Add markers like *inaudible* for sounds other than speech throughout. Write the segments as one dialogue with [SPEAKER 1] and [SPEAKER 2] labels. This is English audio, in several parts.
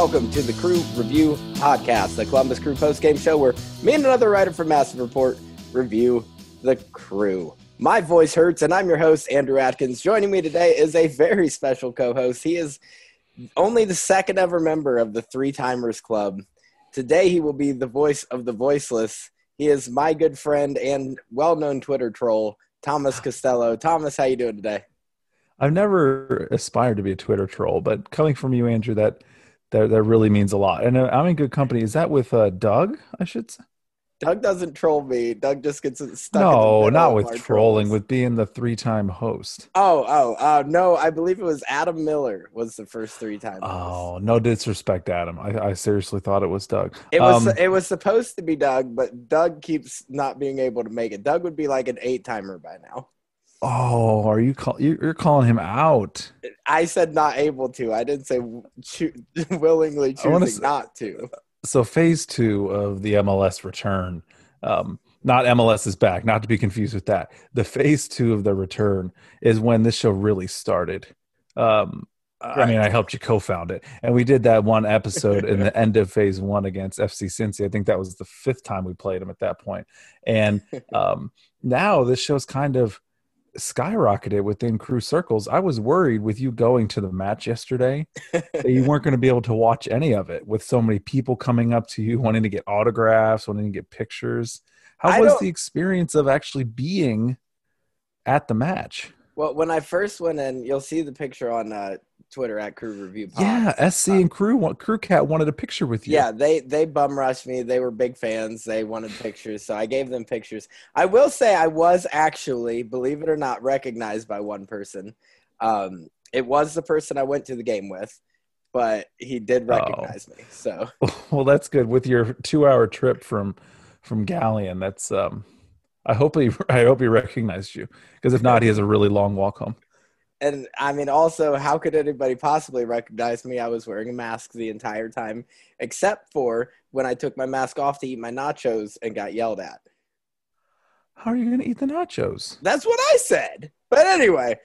[SPEAKER 1] Welcome to the Crew Review Podcast, the Columbus Crew post-game show where me and another writer from Massive Report review the crew. My voice hurts, and I'm your host, Andrew Atkins. Joining me today is a very special co-host. He is only the second ever member of the Three Timers Club. Today he will be the voice of the voiceless. He is my good friend and well-known Twitter troll, Thomas *sighs* Costello. Thomas, how you doing today?
[SPEAKER 2] I've never aspired to be a Twitter troll, but coming from you, Andrew, that that, that really means a lot. And uh, I'm in good company. Is that with uh, Doug? I should say.
[SPEAKER 1] Doug doesn't troll me. Doug just gets stuck.
[SPEAKER 2] No, not with trolling. Trolls. With being the three-time host.
[SPEAKER 1] Oh, oh, uh, no! I believe it was Adam Miller was the first three-time.
[SPEAKER 2] Oh, no disrespect, Adam. I, I, seriously thought it was Doug.
[SPEAKER 1] It was. Um, it was supposed to be Doug, but Doug keeps not being able to make it. Doug would be like an eight-timer by now.
[SPEAKER 2] Oh, are you call you're calling him out?
[SPEAKER 1] I said not able to. I didn't say cho- *laughs* willingly choosing not to.
[SPEAKER 2] So phase two of the MLS return, um, not MLS is back. Not to be confused with that. The phase two of the return is when this show really started. Um, right. I mean, I helped you co-found it, and we did that one episode in the end of phase one against FC Cincy. I think that was the fifth time we played them at that point. point, and *laughs* um, now this show's kind of skyrocketed within crew circles. I was worried with you going to the match yesterday that you weren't going to be able to watch any of it with so many people coming up to you wanting to get autographs, wanting to get pictures. How I was the experience of actually being at the match?
[SPEAKER 1] Well, when I first went in, you'll see the picture on uh, Twitter at Crew Review.
[SPEAKER 2] Pod. Yeah, SC um, and Crew Crew Cat wanted a picture with you.
[SPEAKER 1] Yeah, they they bum rushed me. They were big fans. They wanted pictures, so I gave them pictures. I will say I was actually, believe it or not, recognized by one person. Um, it was the person I went to the game with, but he did oh. recognize oh. me. So *laughs*
[SPEAKER 2] well, that's good. With your two-hour trip from from Galion, that's um, I hope he *laughs* I hope he recognized you because if not, he has a really long walk home
[SPEAKER 1] and I mean, also, how could anybody possibly recognize me? I was wearing a mask the entire time, except for when I took my mask off to eat my nachos and got yelled at.
[SPEAKER 2] How are you going to eat the nachos?
[SPEAKER 1] That's what I said. But anyway,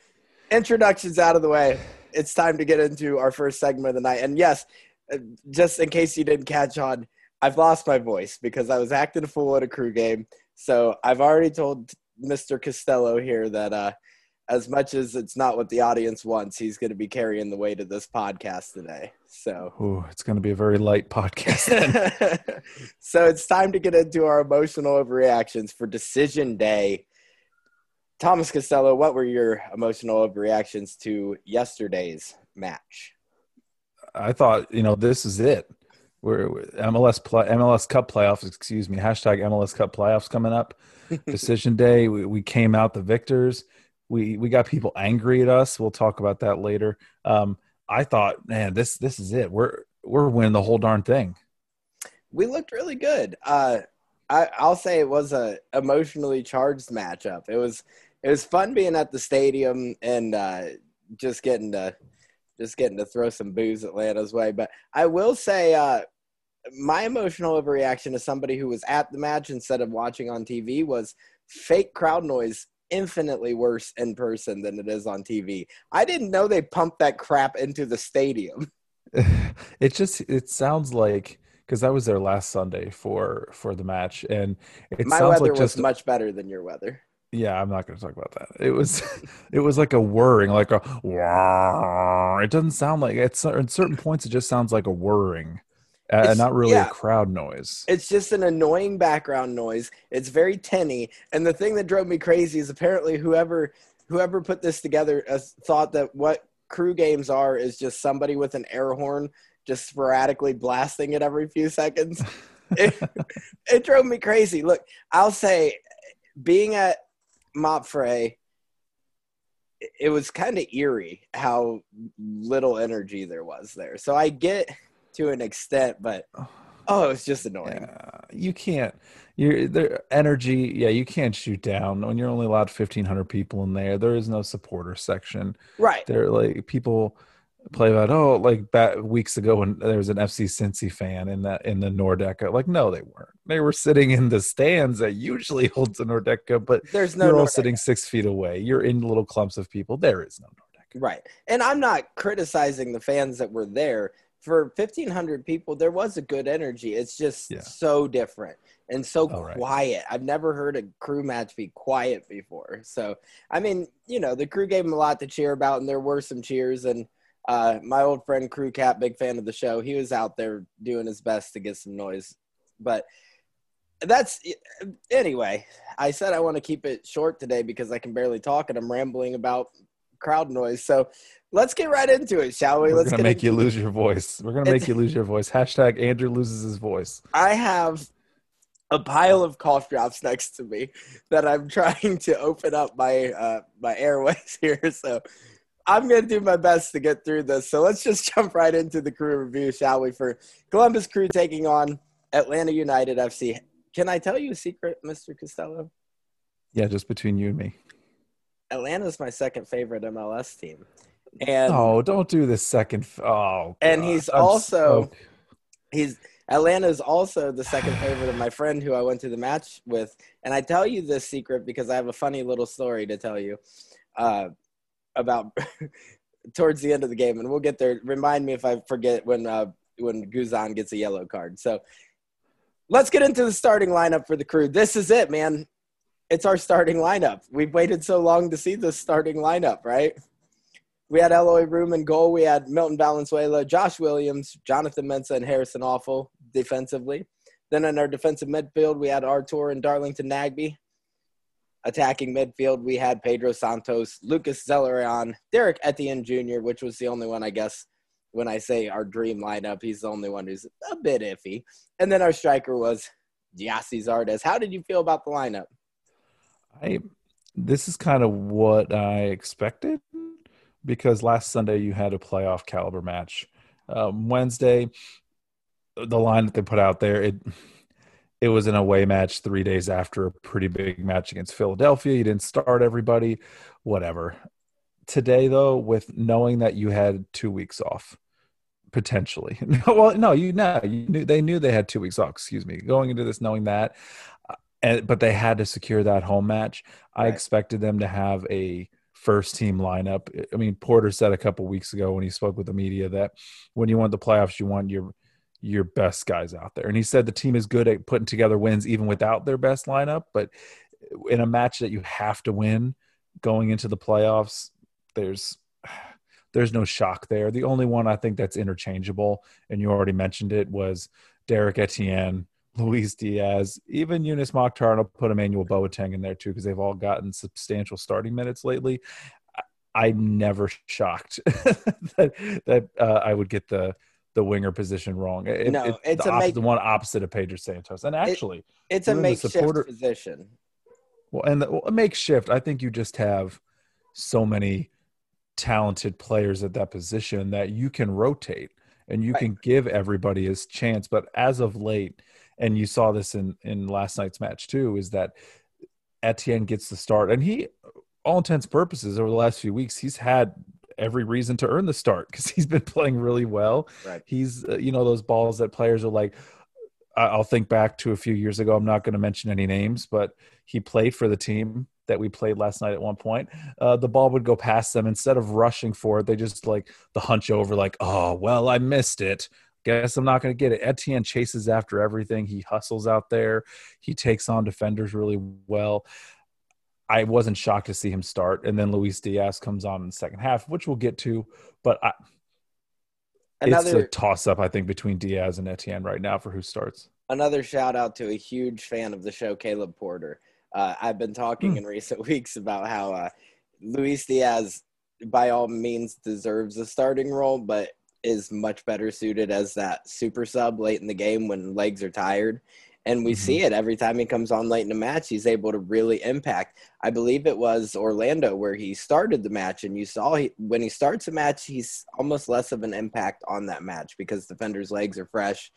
[SPEAKER 1] introductions out of the way. It's time to get into our first segment of the night. And yes, uh, just in case you didn't catch on, I've lost my voice because I was acting a fool at a crew game. So I've already told Mr. Costello here that uh, as much as it's not what the audience wants, he's going to be carrying the weight of this podcast today. So,
[SPEAKER 2] Ooh, it's going to be a very light podcast. *laughs*
[SPEAKER 1] so, it's time to get into our emotional overreactions for decision day. Thomas Costello, what were your emotional overreactions to yesterday's match?
[SPEAKER 2] I thought, you know, this is it. We're MLS play, MLS Cup playoffs, excuse me, hashtag MLS Cup playoffs coming up. *laughs* Decision day, we, we came out the victors we we got people angry at us. We'll talk about that later. Um, I thought, man, this this is it. We're we're winning the whole darn thing.
[SPEAKER 1] We looked really good. Uh, I, I'll say it was a emotionally charged matchup. It was it was fun being at the stadium and uh, just getting to just getting to throw some boos Atlanta's way. But I will say, uh, my emotional overreaction as somebody who was at the match instead of watching on TV was fake crowd noise infinitely worse in person than it is on TV. I didn't know they pumped that crap into the stadium. *laughs*
[SPEAKER 2] it just it sounds like because I was there last Sunday for for the match, and it
[SPEAKER 1] my
[SPEAKER 2] sounds
[SPEAKER 1] weather
[SPEAKER 2] like just
[SPEAKER 1] was much better than your weather.
[SPEAKER 2] Yeah, I'm not going to talk about that. It was *laughs* it was like a whirring, like a. It doesn't sound like it's at certain points. It just sounds like a whirring uh, not really yeah, a crowd noise.
[SPEAKER 1] It's just an annoying background noise. It's very tinny, and the thing that drove me crazy is apparently whoever whoever put this together uh, thought that what crew games are is just somebody with an air horn just sporadically blasting it every few seconds. *laughs* it, it drove me crazy. Look, I'll say, being at MAPFRE, it was kind of eerie how little energy there was there. So I get to an extent, but *sighs* oh, it's just annoying.
[SPEAKER 2] Yeah, you can't. You're their energy. Yeah, you can't shoot down when you're only allowed fifteen hundred people in there. There is no supporter section.
[SPEAKER 1] Right.
[SPEAKER 2] They're like people play about oh like back weeks ago when there was an FC Cincy fan in that in the Nordecke. Like no, they weren't. They were sitting in the stands that usually *laughs* holds a Nordecke, but
[SPEAKER 1] there's no.
[SPEAKER 2] You're all sitting six feet away. You're in little clumps of people. There is no Nordecke.
[SPEAKER 1] Right, and I'm not criticizing the fans that were there for 1500 people there was a good energy. It's just
[SPEAKER 2] Yeah.
[SPEAKER 1] so different and so
[SPEAKER 2] Oh, right.
[SPEAKER 1] quiet. I've never heard a crew match be quiet before. So i mean you know the crew gave him a lot to cheer about and there were some cheers. And uh, my old friend crew cat big fan of the show he was out there doing his best to get some noise. But that's anyway i said i want to keep it short today because i can barely talk and i'm rambling about crowd noise so let's get right into it shall we
[SPEAKER 2] We're
[SPEAKER 1] let's
[SPEAKER 2] gonna make
[SPEAKER 1] into-
[SPEAKER 2] you lose your voice. We're gonna make you lose your voice. Hashtag Andrew loses his voice.
[SPEAKER 1] I have a pile of cough drops next to me that I'm *laughs* trying to open up my uh, my airways *laughs* here. So I'm gonna do my best to get through this. So let's just *laughs* jump right into the crew review, shall we? For Columbus Crew taking on Atlanta United FC. Can I tell you a secret, Mr. Costello?
[SPEAKER 2] Yeah, just between you and me.
[SPEAKER 1] Atlanta's my second favorite MLS team, and
[SPEAKER 2] oh, don't do the second. Oh,
[SPEAKER 1] And
[SPEAKER 2] God.
[SPEAKER 1] he's
[SPEAKER 2] I'm
[SPEAKER 1] also-
[SPEAKER 2] so-
[SPEAKER 1] he's Atlanta is also the second favorite of my friend who I went to the match with. And I tell you this secret because I have a funny little story to tell you uh, about *laughs* towards the end of the game, and we'll get there. Remind me if I forget when uh, when Guzan gets a yellow card. So let's get into the starting lineup for the crew. This is it, man. It's our starting lineup. We've waited so long to see this starting lineup, right? We had Eloy Room in goal. We had Milton Valenzuela, Josh Williams, Jonathan Mensah, and Harrison Afful defensively. Then in our defensive midfield, we had Artur and Darlington Nagbe. Attacking midfield, we had Pedro Santos, Lucas Zelarayán, Derrick Etienne Jr., which was the only one, I guess, when I say our dream lineup, he's the only one who's a bit iffy. And then our striker was Gyasi Zardes. How did you feel about the lineup?
[SPEAKER 2] I this is kind of what I expected because last Sunday you had a playoff caliber match. Um, Wednesday, the line that they put out there it it was an away match three days after a pretty big match against Philadelphia. You didn't start everybody, whatever. Today though, with knowing that you had two weeks off, potentially. *laughs* well, no, you know, you knew they knew they had two weeks off. Excuse me. Going into this knowing that, and but they had to secure that home match. I expected them to have a first team lineup. I mean, Porter said a couple weeks ago when he spoke with the media that when you want the playoffs, you want your your best guys out there. And he said the team is good at putting together wins even without their best lineup. But in a match that you have to win going into the playoffs, there's there's no shock there. The only one I think that's interchangeable, and you already mentioned it, was Derrick Etienne, Luis Diaz, even Youness Mokhtar, and I'll put Emmanuel Boateng in there too because they've all gotten substantial starting minutes lately. I- I'm never shocked *laughs* that that uh, I would get the the winger position wrong. It-
[SPEAKER 1] No,
[SPEAKER 2] it-
[SPEAKER 1] it's
[SPEAKER 2] the, op-
[SPEAKER 1] make-
[SPEAKER 2] the one opposite of Pedro Santos. And actually,
[SPEAKER 1] It's a makeshift
[SPEAKER 2] supporter-
[SPEAKER 1] position.
[SPEAKER 2] well, and the, well, a makeshift. I think you just have so many talented players at that position that you can rotate and you
[SPEAKER 1] Right.
[SPEAKER 2] can give everybody his chance. But as of late, and you saw this in in last night's match too, is that Etienne gets the start, and he, all intents and purposes, over the last few weeks, he's had every reason to earn the start *laughs* because he's been playing really well.
[SPEAKER 1] Right.
[SPEAKER 2] He's uh, you know those balls that players are like. I'll think back to a few years ago. I'm not going to mention any names, but he played for the team that we played last night at one point. Uh, the ball would go past them instead of rushing for it. They just like the hunch over, like, oh, well, I missed it. Guess I'm not going to get it. Etienne chases after everything. He hustles out there. He takes on defenders really well. I wasn't shocked to see him start. And then Luis Diaz comes on in the second half, which we'll get to. But I, it's a toss up, I think, between Diaz and Etienne right now for who starts.
[SPEAKER 1] another shout out to a huge fan of the show, Caleb Porter. Uh, I've been talking
[SPEAKER 2] Hmm.
[SPEAKER 1] in recent *laughs* weeks about how uh, Luis Diaz, by all means, deserves a starting role, but is much better suited as that super sub late in the game when legs are tired. And we
[SPEAKER 2] Mhm.
[SPEAKER 1] see it every time he comes on late in the match. He's able to really impact. I believe it was Orlando where he started the match, and you saw he, when he starts a match, he's almost less of an impact on that match because defenders' legs are fresh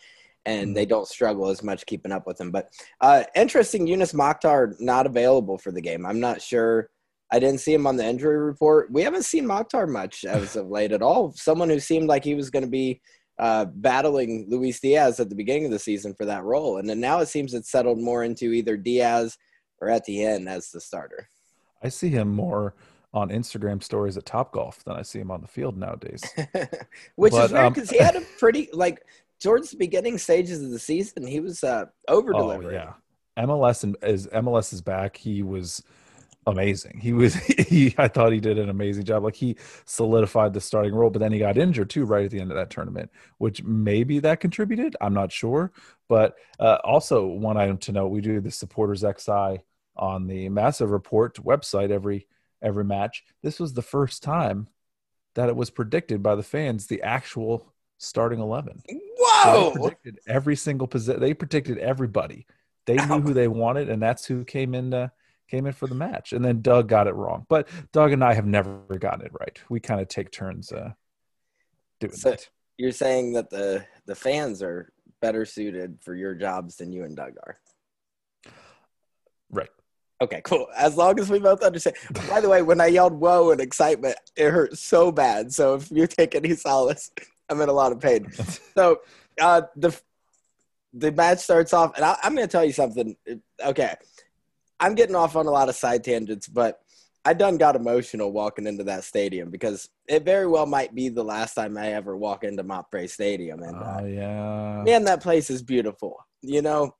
[SPEAKER 1] and
[SPEAKER 2] Mhm.
[SPEAKER 1] they don't struggle as much keeping up with him. But uh, interesting, Youness Mokhtar not available for the game. I'm not sure. I didn't see him on the injury report. We haven't seen Mokhtar much *laughs* as of late at all. Someone who seemed like he was going to be uh, battling Luis Diaz at the beginning of the season for that role, and then now it seems it's settled more into either Diaz or Etienne as the starter.
[SPEAKER 2] I see him more on Instagram stories at Top Golf than I see him on the field nowadays. *laughs*
[SPEAKER 1] Which
[SPEAKER 2] But,
[SPEAKER 1] is weird
[SPEAKER 2] um,
[SPEAKER 1] because he had a *laughs* pretty like towards the beginning stages of the season, he was uh over
[SPEAKER 2] Oh
[SPEAKER 1] delivering.
[SPEAKER 2] yeah, MLS and as MLS is back, he was amazing. He was *laughs* he. I thought he did an amazing job. Like he solidified the starting role, but then he got injured too right at the end of that tournament, which maybe that contributed. I'm not sure, but uh, also one item to note: we do the supporters XI on the Massive Report website every every match. This was the first time that it was predicted by the fans the actual starting eleven. So
[SPEAKER 1] Whoa!
[SPEAKER 2] they predicted every single position. They predicted everybody. They knew who they wanted, and that's who came in. Uh, came in for the match, and then Doug got it wrong. But Doug and I have never gotten it right. We kind of take turns uh, doing
[SPEAKER 1] So-
[SPEAKER 2] that.
[SPEAKER 1] You're saying that the the fans are better suited for your jobs than you and Doug are.
[SPEAKER 2] Right.
[SPEAKER 1] Okay, cool. As long as we both understand. By the way, when I yelled "whoa" in excitement, it hurt so bad. So if you take any solace, I'm in a lot of pain. *laughs* So uh, the the match starts off, and I, I'm going to tell you something. Okay, I'm getting off on a lot of side tangents, but I done got emotional walking into that stadium because it very well might be the last time I ever walk into MAPFRE Stadium, and uh,
[SPEAKER 2] Oh yeah.
[SPEAKER 1] man, that place is beautiful. You know,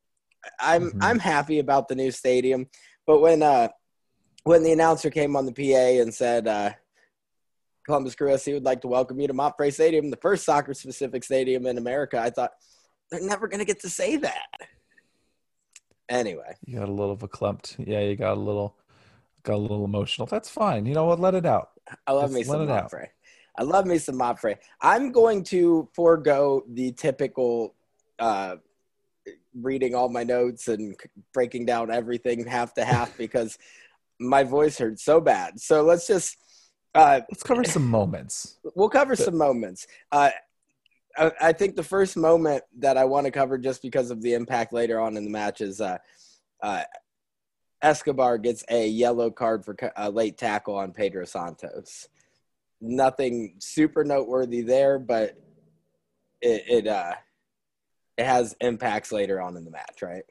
[SPEAKER 1] I'm
[SPEAKER 2] Mhm.
[SPEAKER 1] I'm happy about the new stadium, but when uh when the announcer came on the PA and said uh Columbus Crew SC would like to welcome you to MAPFRE Stadium, the first soccer specific stadium in America, I thought they're never gonna get to say that. Anyway,
[SPEAKER 2] You got a little verklempt. Yeah, you got a little, got a little emotional. That's fine. You know what? Let it out.
[SPEAKER 1] I love
[SPEAKER 2] Just
[SPEAKER 1] me some
[SPEAKER 2] out.
[SPEAKER 1] I love me some MAPFRE. I'm going to forego the typical uh, reading all my notes and breaking down everything half to half *laughs* because my voice hurts so bad. So let's just uh,
[SPEAKER 2] Let's cover some moments.
[SPEAKER 1] we'll cover some moments. Uh, I, think the first moment that I want to cover, just because of the impact later on in the match, is uh, uh, Escobar gets a yellow card for a late tackle on Pedro Santos. Nothing super noteworthy there, but it it uh, it has impacts later on in the match, right?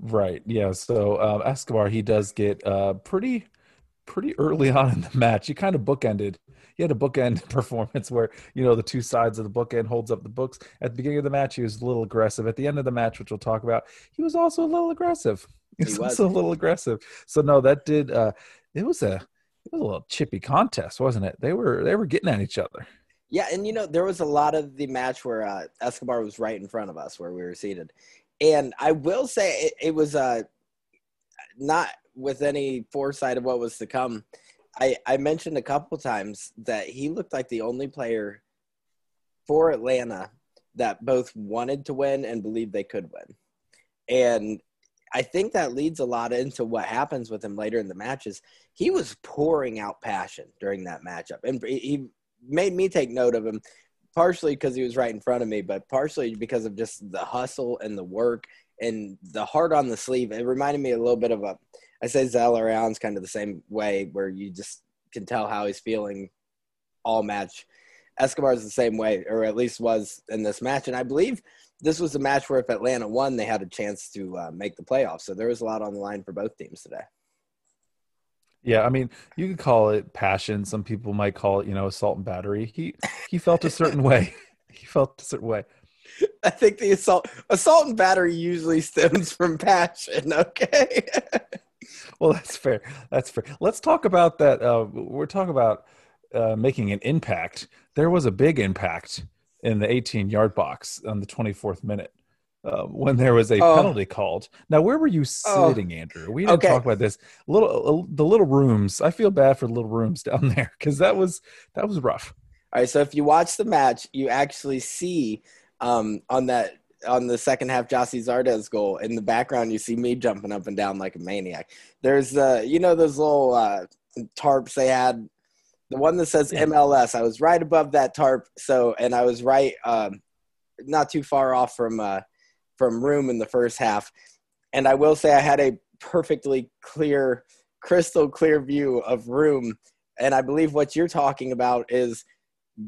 [SPEAKER 2] Right. Yeah. So um, Escobar, he does get uh, pretty, pretty early *laughs* on in the match. He kind of bookended. He had a bookend *laughs* performance where you know the two sides of the bookend holds up the books. At the beginning of the match, he was a little aggressive. At the end of the match, which we'll talk about, he was also a little aggressive. *laughs* He was,
[SPEAKER 1] He was.
[SPEAKER 2] also a little aggressive. So no, that did. Uh, it was a it was a little chippy contest, wasn't it? They were they were getting at each other.
[SPEAKER 1] Yeah, and you know there was a lot of the match where uh, Escobar was right in front of us where we were seated, and I will say it, it was uh, not with any foresight of what was to come. I I mentioned a couple times that he looked like the only player for Atlanta that both wanted to win and believed they could win, and I think that leads a lot into what happens with him later in the matches. He was pouring out passion during that matchup, and he made me take note of him partially because he was right in front of me, but partially because of just the hustle and the work and the heart on the sleeve. It reminded me a little bit of a, I say Zelarayán's kind of the same way where you just can tell how he's feeling all match. Escobar's the same way, or at least was in this match. And I believe this was a match where if Atlanta won, they had a chance to uh, make the playoffs. So there was a lot on the line for both teams today.
[SPEAKER 2] Yeah, I mean, you could call it passion. Some people might call it, you know, assault and battery. He he felt a certain way. *laughs* He felt a certain way. *laughs*
[SPEAKER 1] I think the assault assault and battery usually *laughs* stems from passion. Okay. *laughs*
[SPEAKER 2] Well, that's fair. That's fair. Let's talk about that. Uh, we're talking about uh, making an impact. There was a big impact in the 18 yard box on the 24th minute uh, when there was a
[SPEAKER 1] Oh.
[SPEAKER 2] penalty called. Now, where were you
[SPEAKER 1] Oh.
[SPEAKER 2] sitting, Andrew? We didn't
[SPEAKER 1] Okay.
[SPEAKER 2] talk about this. Little uh, the little rooms. I feel bad for the little rooms *laughs* down there because that was that was rough.
[SPEAKER 1] All right. So if you watch the match, you actually see um, on that on the second half Gyasi Zardes goal in the background, you see me jumping up and down like a maniac. There's uh, you know those little uh, tarps they had. The one that says. MLS, I was right above that tarp. So, and I was right, um, not too far off from uh, from room in the first half. And I will say I had a perfectly clear, crystal clear view of room. And I believe what you're talking about is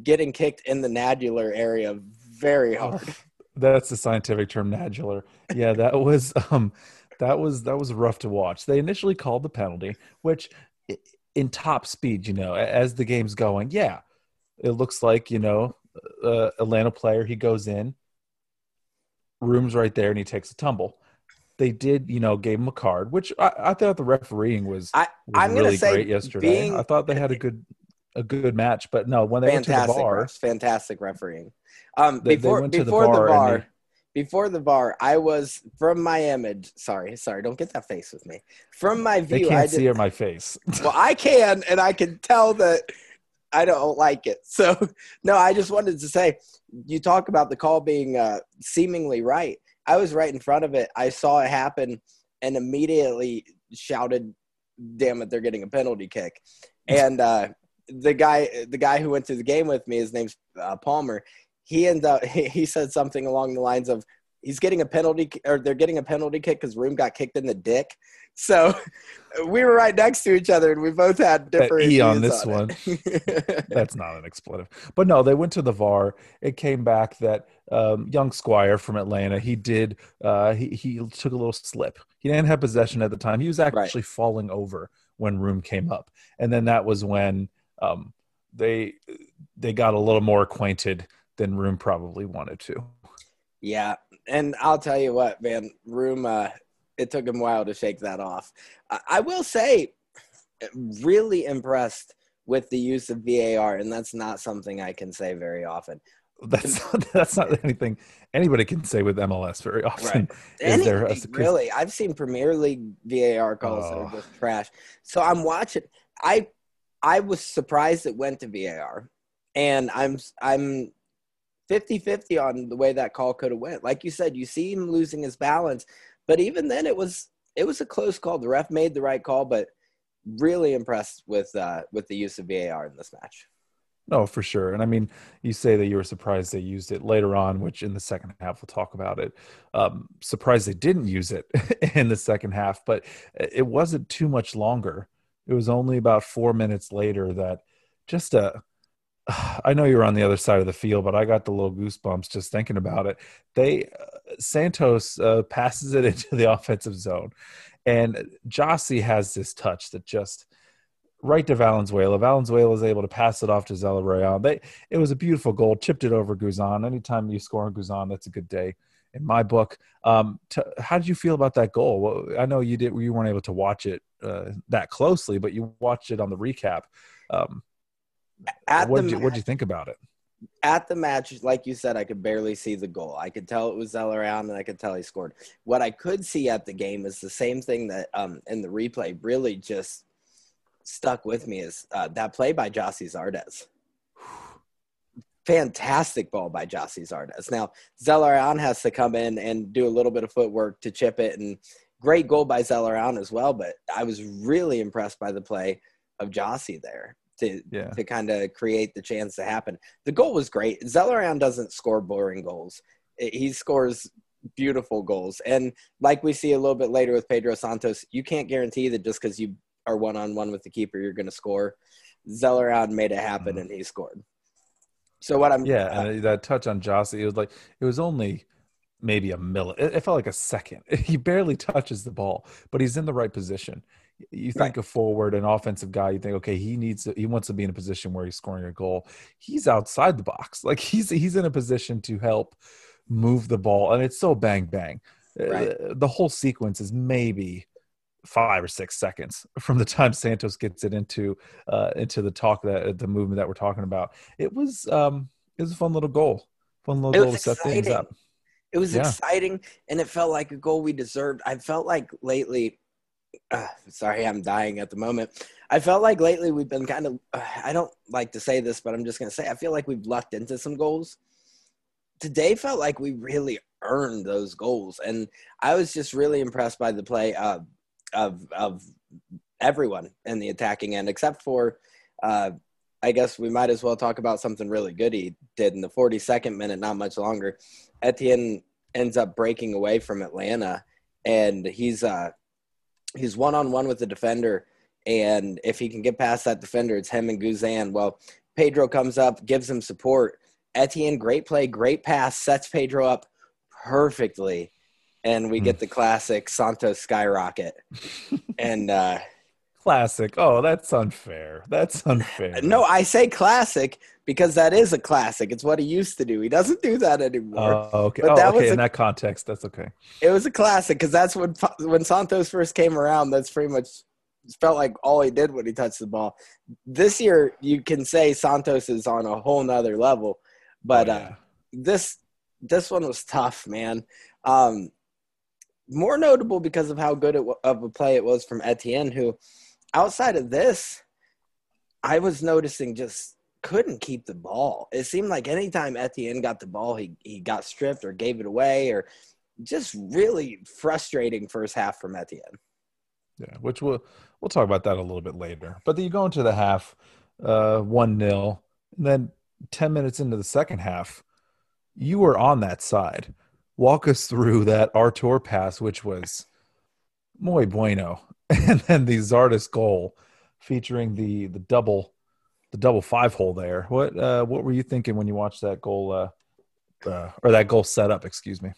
[SPEAKER 1] getting kicked in the nadular area very hard. *laughs*
[SPEAKER 2] That's the scientific term, nadular. Yeah, that was um, that was that was rough to watch. They initially called the penalty, which in top speed. You know, as the game's going, yeah, it looks like you know, uh, Atlanta player he goes in, room's right there, and he takes a tumble. They did, you know, gave him a card, which I, I thought the refereeing was,
[SPEAKER 1] I,
[SPEAKER 2] was
[SPEAKER 1] I'm
[SPEAKER 2] really
[SPEAKER 1] say
[SPEAKER 2] great yesterday.
[SPEAKER 1] being-
[SPEAKER 2] I thought they had a *laughs* good a good match, but no, when they went to the bar,
[SPEAKER 1] fantastic refereeing. Um,
[SPEAKER 2] They- they
[SPEAKER 1] before
[SPEAKER 2] the
[SPEAKER 1] before the
[SPEAKER 2] bar
[SPEAKER 1] bar, before the bar, I was from my image. Sorry, sorry, don't get that face with me. From my
[SPEAKER 2] they
[SPEAKER 1] view,
[SPEAKER 2] can't
[SPEAKER 1] I
[SPEAKER 2] see
[SPEAKER 1] did,
[SPEAKER 2] my face. *laughs*
[SPEAKER 1] well, I can, and I can tell that I don't like it. So, *laughs* no, I just wanted to say, you talk about the call being uh, seemingly right. I was right in front of it. I saw it happen, and immediately shouted, "Damn it, they're getting a penalty kick!" *laughs* And uh, the guy, the guy who went to the game with me, his name's uh, Palmer. He ended up, *laughs* he, he said something along the lines of, "He's getting a penalty, or they're getting a penalty kick because Room got kicked in the dick." *laughs* So we were right next to each other, and we both had different
[SPEAKER 2] E on this
[SPEAKER 1] on it. *laughs*
[SPEAKER 2] That's not an expletive. But no, they went to the VAR. It came back that um, young Squire from Atlanta, he did, uh, he, he took a little slip. He didn't have possession at the time. He was actually falling over when Room came up. And then that was when um, they they got a little more acquainted than Room probably wanted to.
[SPEAKER 1] Yeah, and I'll tell you what, man, Room. Uh, it took him a while to shake that off. I, I will say, really impressed with the use of VAR, and that's not something I can say very often.
[SPEAKER 2] That's not, *laughs* that's not anything anybody can say with MLS very often. Is there a-
[SPEAKER 1] really? I've seen Premier League VAR calls that
[SPEAKER 2] Oh.
[SPEAKER 1] are just trash. So I'm watching. I I was surprised it went to VAR, and I'm I'm 50-50 on the way that call could have went. Like you said, you see him losing his balance, but even then, it was it was a close call. The ref made the right call, but really impressed with uh, with the use of VAR in this match.
[SPEAKER 2] No, for sure. And I mean, you say that you were surprised they used it later on, which in the second half we'll talk about it. Um, surprised they didn't use it *laughs* in the second half, but it wasn't too much longer. It was only about four minutes later that just a. *sighs* I know you're on the other side of the field, but I got the little goosebumps just thinking about it. They uh, Santos uh, passes it *laughs* into the offensive zone, and Gyasi has this touch that just right to Valenzuela. Valenzuela is able to pass it off to Zelarayán. They it was a beautiful goal, chipped it over Guzan. Anytime you score on Guzan, that's a good day in my book. Um, how did you feel about that goal? Well, I know you did. You weren't able to watch it uh, that closely, but you watched it on the recap. Um,
[SPEAKER 1] At
[SPEAKER 2] what did you
[SPEAKER 1] ma-
[SPEAKER 2] what did you think about it?
[SPEAKER 1] at the match, like you said, I could barely see the goal. I could tell it was Zelarayán, and I could tell he scored. What I could see at the game is the same thing that um, in the replay really just stuck with me is uh, that play by Gyasi Zardes. Fantastic ball by Gyasi Zardes. Now Zelarayán has to come in and do a little bit of footwork to chip it, and great goal by Zelarayán as well. But I was really impressed by the play of Gyasi there to
[SPEAKER 2] Yeah,
[SPEAKER 1] to kind of create the chance to happen. The goal was great. Zelarayán doesn't score boring goals. He scores beautiful goals. And like we see a little bit later with Pedro Santos, you can't guarantee that just because you are one on one with the keeper, you're going to score. Zelarayán made it happen
[SPEAKER 2] Mhm.
[SPEAKER 1] and he scored. So what I'm
[SPEAKER 2] yeah. And that touch on Gyasi, it was like it was only maybe a milli. It, it felt like a second. *laughs* He barely touches the ball, but he's in the right position. You think
[SPEAKER 1] Right.
[SPEAKER 2] a forward, an offensive guy. You think, okay, he needs, to, he wants to be in a position where he's scoring a goal. He's outside the box, like he's he's in a position to help move the ball, and it's so bang bang. Uh, The whole sequence is maybe five or six seconds *laughs* from the time Santos gets it into uh, into the talk that the movement that we're talking about. It was um, it was a fun little goal, fun little goal to set things up.
[SPEAKER 1] It was
[SPEAKER 2] Yeah.
[SPEAKER 1] exciting, and it felt like a goal we deserved. I felt like lately. Uh, sorry, I'm dying at the moment. I felt like lately we've been kind of. Uh, I don't like to say this, but I'm just going to say I feel like we've lucked into some goals. Today felt like we really earned those goals, and I was just really impressed by the play of of of everyone in the attacking end, except for. Uh, I guess we might as well talk about something really good he did in the 42nd minute, not much longer. Etienne ends up breaking away from Atlanta, and he's uh he's one on one with the defender, and if he can get past that defender, it's him and Guzan. Well, Pedro comes up, gives him support. Etienne, great play, great pass, sets Pedro up perfectly, and we
[SPEAKER 2] Hmm.
[SPEAKER 1] get the classic Santos skyrocket, *laughs* and uh,
[SPEAKER 2] classic. Oh, that's unfair. That's *laughs* unfair.
[SPEAKER 1] No, I say classic because that is a classic. It's what he used to do. He doesn't do that anymore.
[SPEAKER 2] Oh, okay. But oh, that okay. Was a, in that context, that's okay.
[SPEAKER 1] It was a classic because that's when when Santos first came around. That's pretty much felt like all he did when he touched the ball. This year, you can say Santos is on a whole nother level, but oh, yeah. uh, this this one was tough, man. Um, more notable because of how good it, of a play it was from Etienne, who outside of this, I was noticing just couldn't keep the ball. It seemed like anytime Etienne got the ball, he, he got stripped or gave it away or just really frustrating first half from Etienne.
[SPEAKER 2] Yeah, which we'll we'll talk about that a little bit later. But you go into the half, uh, one 0 and then ten minutes into the second half, you were on that side. Walk us through that Artur pass, which was muy bueno, *laughs* and then the Zardes goal featuring the the double the double five hole there. What uh, what were you thinking when you watched that goal uh, uh, or that goal set up? Excuse me.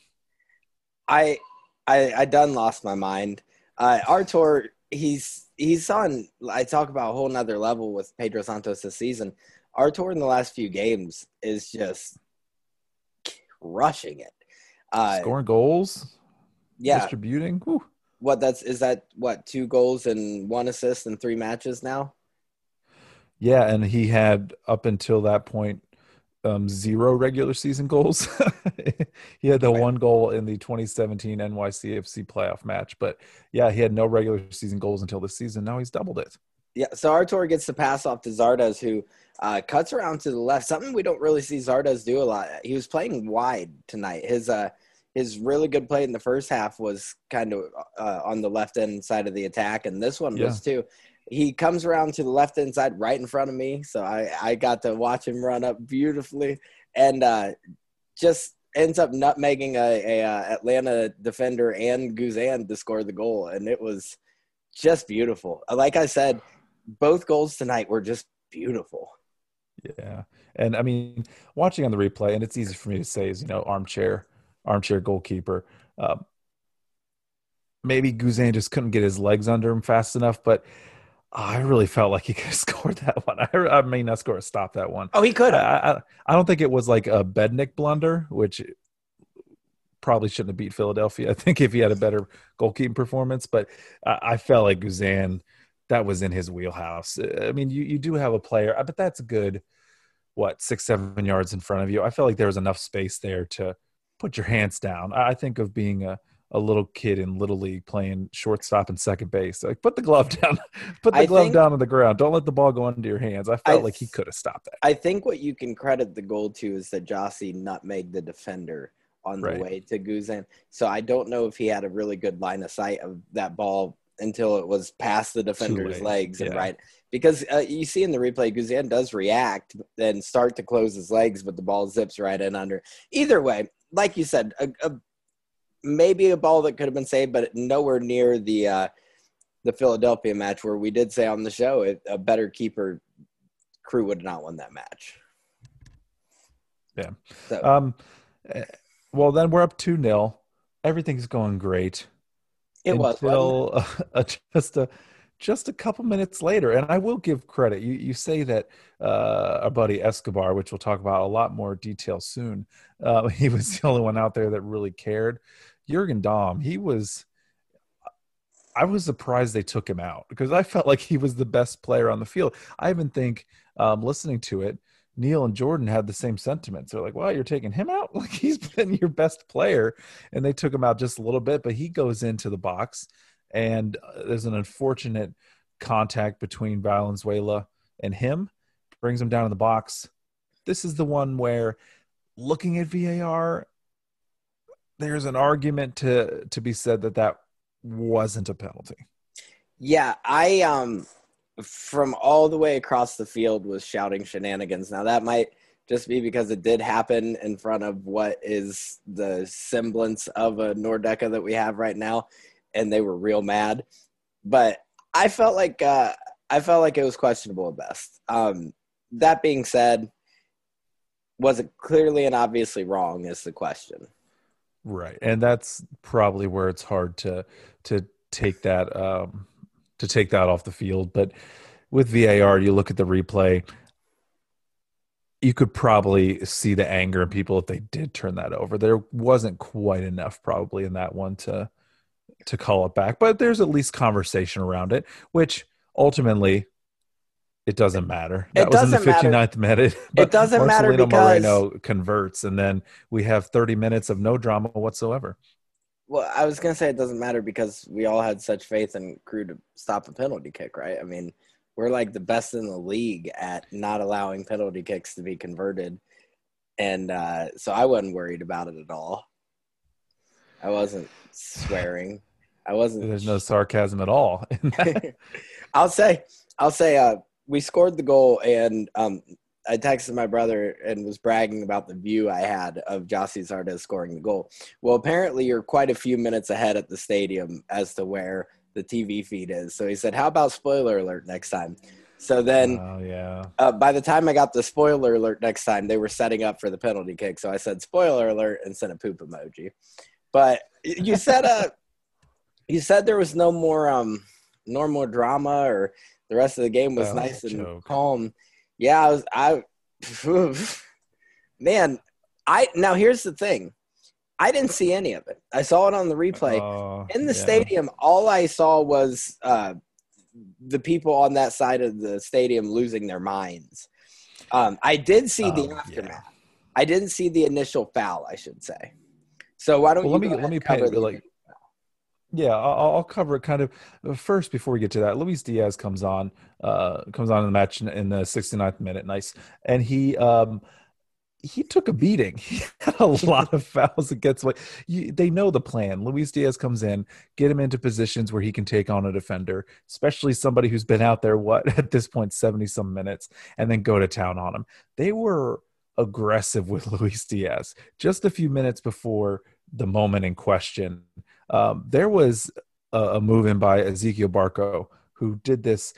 [SPEAKER 1] I I I done lost my mind. Uh, Artur, he's he's on. I talk about a whole nother level with Pedro Santos this season. Artur in the last few games is just rushing it,
[SPEAKER 2] uh, scoring goals,
[SPEAKER 1] yeah,
[SPEAKER 2] distributing. Whew
[SPEAKER 1] what that's is that what two goals and one assist in three matches now?
[SPEAKER 2] Yeah, and he had up until that point um, zero regular season goals. *laughs* he had the right. one goal in the 2017 NYCFC playoff match, but yeah, he had no regular season goals until this season. Now he's doubled it.
[SPEAKER 1] Yeah, so Artur gets the pass off to Zardes, who uh, cuts around to the left. Something we don't really see Zardes do a lot. He was playing wide tonight. His uh, his really good play in the first half was kind of uh, on the left end side of the attack, and this one yeah. was too. He comes around to the left end side right in front of me, so I, I got to watch him run up beautifully, and uh, just ends up nutmegging a, a uh, Atlanta defender and Guzan to score the goal, and it was just beautiful. Like I said, both goals tonight were just beautiful.
[SPEAKER 2] Yeah, and I mean, watching on the replay, and it's easy for me to say, is you know, armchair armchair goalkeeper. Uh, maybe Guzan just couldn't get his legs under him fast enough, but I really felt like he *laughs* could have scored that one. I, I mean, not score, a stop that one.
[SPEAKER 1] Oh, he could.
[SPEAKER 2] I, I, I don't think it was like a Bendik blunder, which probably shouldn't have beat Philadelphia. I think if he had a better goalkeeping performance, but I, I felt like Guzan, that was in his wheelhouse. I mean, you, you do have a player, but that's good. What six, seven yards in front of you? I felt like there was enough space there to put your hands down. I think of being a, a little kid in little league playing shortstop and second base. Like put the glove *laughs* down, put the I glove think, down on the ground. Don't let the ball go into your hands. I felt I, like he could have stopped that.
[SPEAKER 1] I think what you can credit the goal to is that Gyasi nutmeg the defender on the right. way to Guzan. So I don't know if he had a really good line of sight of that ball until it was past the defender's legs and right because uh, you see in the replay Guzan does react and start to close his legs, but the ball zips right in under. Either way, like you said, a, a, maybe a ball that could have been saved, but nowhere near the uh, the Philadelphia match where we did say on the show it, a better keeper crew would not won that match.
[SPEAKER 2] Yeah. So. Um. Eh, well, then we're up two 0 Everything's going great.
[SPEAKER 1] It
[SPEAKER 2] until,
[SPEAKER 1] was *laughs*
[SPEAKER 2] uh, just a just a couple minutes later. And I will give credit. You you say that uh, our buddy Escobar, which we'll talk about a lot more detail soon, uh, *laughs* he was the only one out there that really cared. Jurgen Damm, he was. I was surprised they took him out because I felt like he was the best player on the field. I even think um, listening to it, Neil and Jordan had the same sentiments. They're like, "Well, you're taking him out? *laughs* Like he's been your best player," and they took him out just a little bit. But he goes into the box and uh, there's an unfortunate contact between Valenzuela and him, brings him down in the box. This is the one where, looking at VAR, there's an argument to to be said that that wasn't a penalty.
[SPEAKER 1] Yeah, I um from all the way across the field was shouting shenanigans. Now that might just be because it did happen in front of what is the semblance of a Nordecke that we have right now and they were real mad. But I felt like uh, I felt like it was questionable at best. Um, that being said, was it clearly and obviously wrong? Is the question.
[SPEAKER 2] Right, and that's probably where it's hard to to take that um, to take that off the field. But with VAR, you look at the replay, you could probably see the anger in people if they did turn that over. There wasn't quite enough probably in that one to to call it back, but there's at least conversation around it, which ultimately it doesn't matter. That
[SPEAKER 1] It
[SPEAKER 2] was in the
[SPEAKER 1] doesn't
[SPEAKER 2] 59th minute.
[SPEAKER 1] It *laughs* doesn't matter
[SPEAKER 2] Marcelino
[SPEAKER 1] because-
[SPEAKER 2] Moreno converts, and then we have 30 minutes of no drama whatsoever.
[SPEAKER 1] Well, I was gonna say it doesn't matter because we all had such faith in Crew to stop a penalty kick, right? I mean, we're like the best in the league at not allowing penalty kicks to be converted, and uh, so I wasn't worried about it at all. I wasn't swearing. I wasn't.
[SPEAKER 2] There's no sarcasm at all. *laughs*
[SPEAKER 1] I'll say, I'll say, uh, we scored the goal, and um, I texted my brother and was bragging about the view I had of Gyasi Zardes scoring the goal. Well, apparently, you're quite a few minutes ahead at the stadium as to where the TV feed is. So he said, "How about spoiler alert next time?" So then,
[SPEAKER 2] oh yeah.
[SPEAKER 1] uh, by the time I got the spoiler alert next time, they were setting up for the penalty kick. So I said spoiler alert and sent a poop emoji. But you said uh *laughs* you said there was no more um normal drama or the rest of the game was
[SPEAKER 2] a
[SPEAKER 1] nice and
[SPEAKER 2] joke.
[SPEAKER 1] calm. Yeah, I was I *laughs* man, I now here's the thing. I didn't see any of it. I saw it on the replay
[SPEAKER 2] Oh,
[SPEAKER 1] in the
[SPEAKER 2] yeah.
[SPEAKER 1] stadium all i saw was uh, the people on that side of the stadium losing their minds um, i did see the
[SPEAKER 2] Oh,
[SPEAKER 1] aftermath
[SPEAKER 2] yeah.
[SPEAKER 1] i didn't see the initial foul i should say so why don't
[SPEAKER 2] Well,
[SPEAKER 1] you
[SPEAKER 2] let me let me
[SPEAKER 1] the
[SPEAKER 2] like Yeah, I'll, I'll cover it kind of first before we get to that. Luis Diaz comes on, uh, comes on in the match in, in the 69th minute. Nice, and he um, he took a beating. *laughs* He had a *laughs* lot of fouls against. Like you, they know the plan. Luis Diaz comes in, get him into positions where he can take on a defender, especially somebody who's been out there what *laughs* at this point 70 some minutes, and then go to town on him. They were aggressive with Luis Diaz just a few minutes before the moment in question um, there was a, a move in by Ezequiel Barco who did this.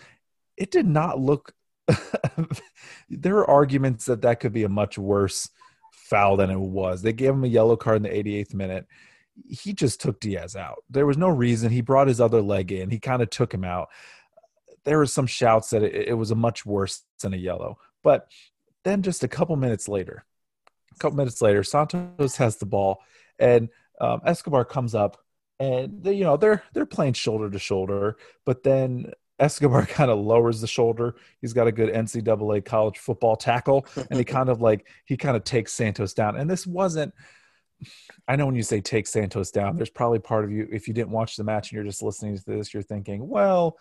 [SPEAKER 2] It did not look. *laughs* there are arguments that that could be a much worse foul than it was. They gave him a yellow card in the 88th minute. He just took Diaz out. There was no reason. He brought his other leg in. He kind of took him out. There were some shouts that it, it was a much worse than a yellow. But then just a couple minutes later, a couple minutes later, Santos has the ball and um, Escobar comes up and they, you know they're they're playing shoulder to shoulder, but then Escobar *laughs* kind of lowers the shoulder. He's got a good NCAA college football tackle, and he *laughs* kind of like he kind of takes Santos down. And this wasn't. I know when you say take Santos down, there's probably part of you if you didn't watch the match and you're just listening to this, you're thinking, well,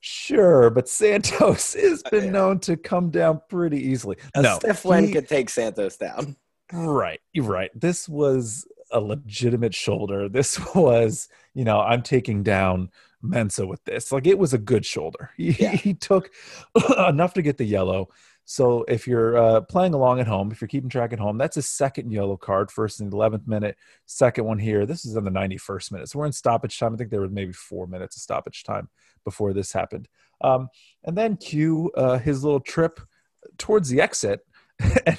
[SPEAKER 2] sure, but Santos *laughs* has been known to come down pretty easily.
[SPEAKER 1] a
[SPEAKER 2] no,
[SPEAKER 1] stiff wind could take santos down
[SPEAKER 2] Right, you're right. This was a legitimate shoulder. *laughs* This was, you know, I'm taking down Mensah with this. Like it was a good shoulder. *laughs* He,
[SPEAKER 1] Yeah.
[SPEAKER 2] he took *clears throat* enough to get the yellow. So if you're uh, playing along at home, if you're keeping track at home, that's a second yellow card. First in the 11th minute, second one here. This is in the 91st minute. So we're in stoppage time. I think there was maybe four minutes of stoppage time before this happened. Um, and then Q, uh, his little trip towards the exit. *laughs* and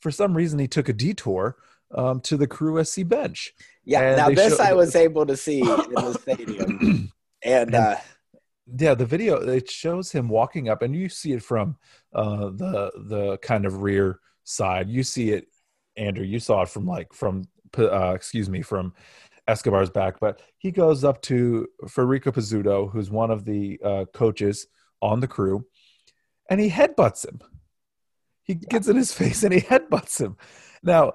[SPEAKER 2] for some reason, he took a detour um, to the Crew SC bench.
[SPEAKER 1] yeah
[SPEAKER 2] And
[SPEAKER 1] now this
[SPEAKER 2] show-
[SPEAKER 1] i was able to see in the *coughs* stadium. *clears throat* And uh
[SPEAKER 2] yeah the video it shows him walking up and you see it from uh the the kind of rear side. You see it andrew you saw it from like from uh excuse me from escobar's back but he goes up to federico pizzuto who's one of the uh coaches on the crew and he headbutts him. He gets in his *laughs* face and he headbutts him. Now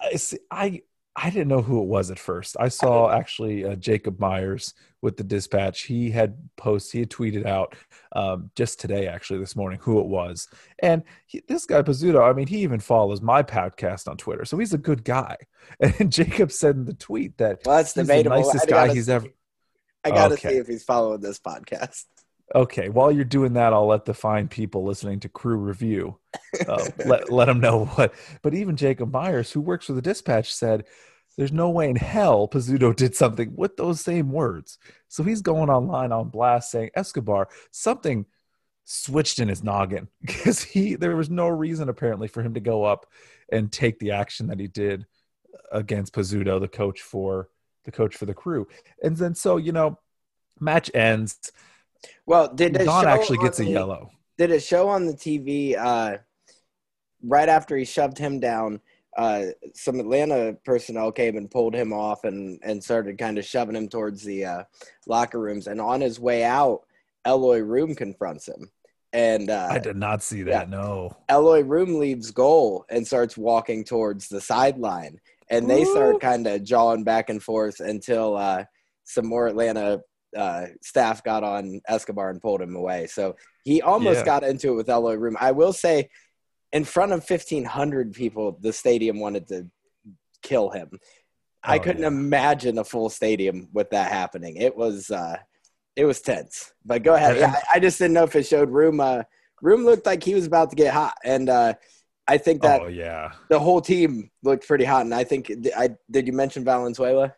[SPEAKER 2] i i I didn't know who it was at first. I saw actually uh, Jacob Myers with the dispatch. He had post, he had tweeted out um, just today, actually this morning, who it was. And he, this guy Pizzuto, I mean, he even follows my podcast on Twitter, so he's a good guy. *laughs* And Jacob said in the tweet that
[SPEAKER 1] well that's
[SPEAKER 2] he's the nicest guy he's ever.
[SPEAKER 1] i gotta
[SPEAKER 2] Okay.
[SPEAKER 1] see if he's following this podcast
[SPEAKER 2] Okay, while you're doing that, I'll let the fine people listening to Crew Review uh, *laughs* let let them know what. But even Jacob Myers, who works for the Dispatch, said there's no way in hell Pizzuto did something with those same words. So he's going online on blast saying Escobar something switched in his noggin *laughs* because he there was no reason apparently for him to go up and take the action that he did against Pizzuto, the coach for the coach for the crew. And then so you know Match ends.
[SPEAKER 1] Well, did it
[SPEAKER 2] Don
[SPEAKER 1] show
[SPEAKER 2] actually gets a yellow.
[SPEAKER 1] Did it show on the TV uh, right after he shoved him down? Uh, some Atlanta personnel came and pulled him off and, and started kind of shoving him towards the uh, locker rooms. And on his way out, Eloy Room confronts him. And uh,
[SPEAKER 2] I did not see that. No.
[SPEAKER 1] Eloy Room leaves goal and starts walking towards the sideline. And they
[SPEAKER 2] Ooh.
[SPEAKER 1] start kind of jawing back and forth until uh, some more Atlanta uh, staff got on Escobar and pulled him away. So he almost
[SPEAKER 2] Yeah.
[SPEAKER 1] got into it with Eloy Room. I will say, in front of 1,500 people, the stadium wanted to kill him. I
[SPEAKER 2] Oh,
[SPEAKER 1] couldn't
[SPEAKER 2] yeah.
[SPEAKER 1] imagine a full stadium with that happening. It was uh, it was tense. But go ahead. Yeah, I, I just didn't know if it showed Room. Uh, Room looked like he was about to get hot, and uh, I think that
[SPEAKER 2] oh yeah.
[SPEAKER 1] the whole team looked pretty hot. And I think I did. You mention Valenzuela?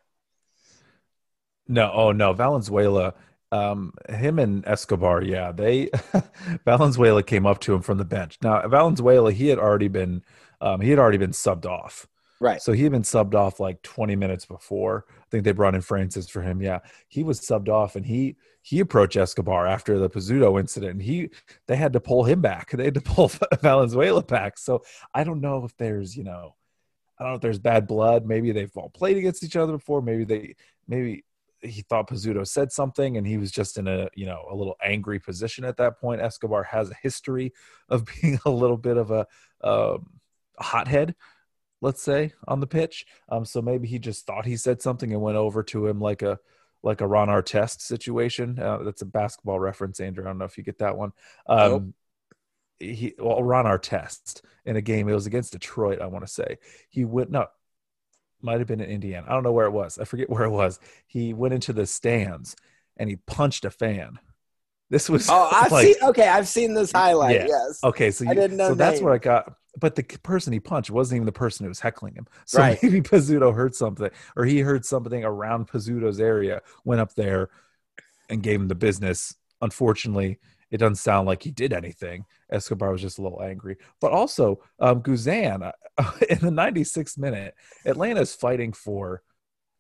[SPEAKER 2] No, oh no, Valenzuela, um, him and Escobar, yeah, they *laughs* Valenzuela came up to him from the bench. Now Valenzuela, he had already been, um, he had already been subbed off,
[SPEAKER 1] Right.
[SPEAKER 2] so he had been subbed off like 20 minutes before. I think they brought in Francis for him. Yeah, he was subbed off, and he he approached Escobar after the Pizzuto incident. And he they had to pull him back. *laughs* They had to pull *laughs* Valenzuela back. So I don't know if there's you know, I don't know if there's bad blood. Maybe they've all played against each other before. Maybe they maybe he thought Pizzuto said something and he was just in a you know a little angry position at that point. Escobar has a history of *laughs* being a little bit of a, um, a hothead, let's say, on the pitch. Um, so maybe he just thought he said something and went over to him like a like a Ron Artest situation. Uh, that's a basketball reference, Andrew. I don't know if you get that one. Um,
[SPEAKER 1] Nope.
[SPEAKER 2] He well, Ron Artest in a game. It was against Detroit. I want to say he went no might have been in Indiana. I don't know where it was. I forget *laughs* where it was. He went into the stands and he punched a fan. This was
[SPEAKER 1] Oh, *laughs* I've
[SPEAKER 2] like,
[SPEAKER 1] seen. Okay, I've seen this highlight.
[SPEAKER 2] Yeah.
[SPEAKER 1] Yes.
[SPEAKER 2] okay. So
[SPEAKER 1] I
[SPEAKER 2] you,
[SPEAKER 1] didn't know
[SPEAKER 2] so that's what I got. But the person he punched wasn't even the person who was heckling him. *laughs* So
[SPEAKER 1] Right.
[SPEAKER 2] maybe Pizzuto heard something, or he heard something around Pizzuto's area, went up there and gave him the business. Unfortunately, it doesn't sound like he did anything. Escobar was just a little angry. But also, um, Guzan, uh, *laughs* in the 96th minute, Atlanta's fighting for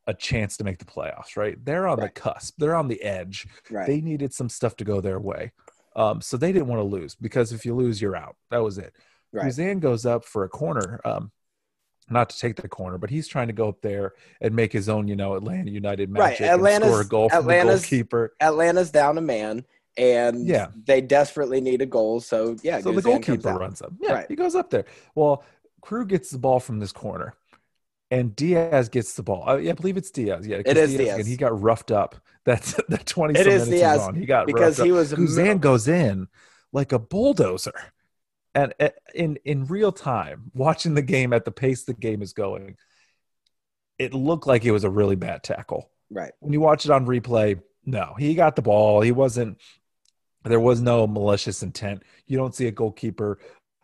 [SPEAKER 2] a chance to make the playoffs, right? They're on
[SPEAKER 1] Right.
[SPEAKER 2] the cusp, they're on the edge.
[SPEAKER 1] Right.
[SPEAKER 2] They needed some stuff to go their way. Um, so they didn't want to lose because if you lose, you're out. That was it.
[SPEAKER 1] right.
[SPEAKER 2] Guzan goes up for a corner. Um, not to take the corner, but he's trying to go up there and make his own, you know, Atlanta United
[SPEAKER 1] Right,
[SPEAKER 2] magic and
[SPEAKER 1] Atlanta's-
[SPEAKER 2] score a goal from the
[SPEAKER 1] Atlanta's-
[SPEAKER 2] goalkeeper.
[SPEAKER 1] Atlanta's down a man, and
[SPEAKER 2] Yeah.
[SPEAKER 1] they desperately need a goal. So yeah,
[SPEAKER 2] so the
[SPEAKER 1] Guzan comes
[SPEAKER 2] goalkeeper runs up. Yeah,
[SPEAKER 1] Right.
[SPEAKER 2] he goes up there. Well, Crew gets the ball from this corner, and Diaz gets the ball. Uh, yeah, I believe it's Diaz. Yeah,
[SPEAKER 1] it is Diaz.
[SPEAKER 2] And he got roughed up. *laughs* That's the twenty.
[SPEAKER 1] It is
[SPEAKER 2] minutes
[SPEAKER 1] Diaz,
[SPEAKER 2] on. He got
[SPEAKER 1] because he was
[SPEAKER 2] Guzan goes in like a bulldozer. And uh, in in real time, watching the game at the pace the game is going, it looked like it was a really bad tackle.
[SPEAKER 1] right.
[SPEAKER 2] When you watch it on replay, no, he got the ball. He wasn't. There was no malicious intent. You don't see a goalkeeper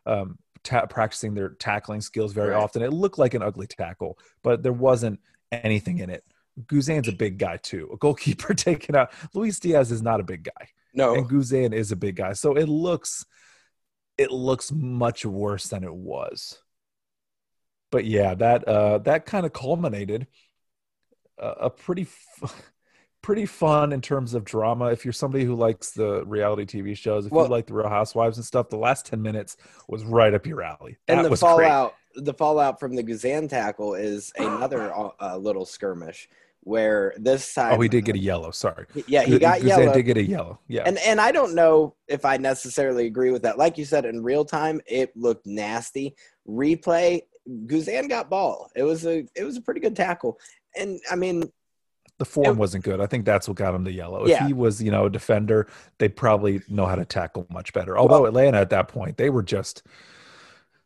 [SPEAKER 2] um, ta- practicing their tackling skills very
[SPEAKER 1] Right.
[SPEAKER 2] often. It looked like an ugly tackle, but there wasn't anything in it. Guzan's a big guy too. A goalkeeper *laughs* taken out. Luis Diaz is not a big guy
[SPEAKER 1] No,
[SPEAKER 2] and Guzan is a big guy. So it looks it looks much worse than it was. But yeah, that uh that kind of culminated a, a pretty f- pretty fun in terms of drama. If you're somebody who likes the reality TV shows, if
[SPEAKER 1] Well-
[SPEAKER 2] you like the Real Housewives and stuff, the last 10 minutes was right up your alley. That
[SPEAKER 1] and the
[SPEAKER 2] was great.
[SPEAKER 1] fallout, the fallout from the Guzan tackle is another uh, little skirmish where this time.
[SPEAKER 2] Oh, he did get a yellow. Sorry.
[SPEAKER 1] Yeah, he got
[SPEAKER 2] Guzan
[SPEAKER 1] yellow.
[SPEAKER 2] did get a yellow. Yeah.
[SPEAKER 1] And and I don't know if I necessarily agree with that. Like you said, in real time, it looked nasty. Replay, Guzan got ball. It was a it was a pretty good tackle. And I mean,
[SPEAKER 2] the form
[SPEAKER 1] It-
[SPEAKER 2] wasn't good. I think that's what got him the yellow. If he was, you know, a defender, they'd probably know how to tackle much better. Although
[SPEAKER 1] Well-
[SPEAKER 2] Atlanta at that point, they were just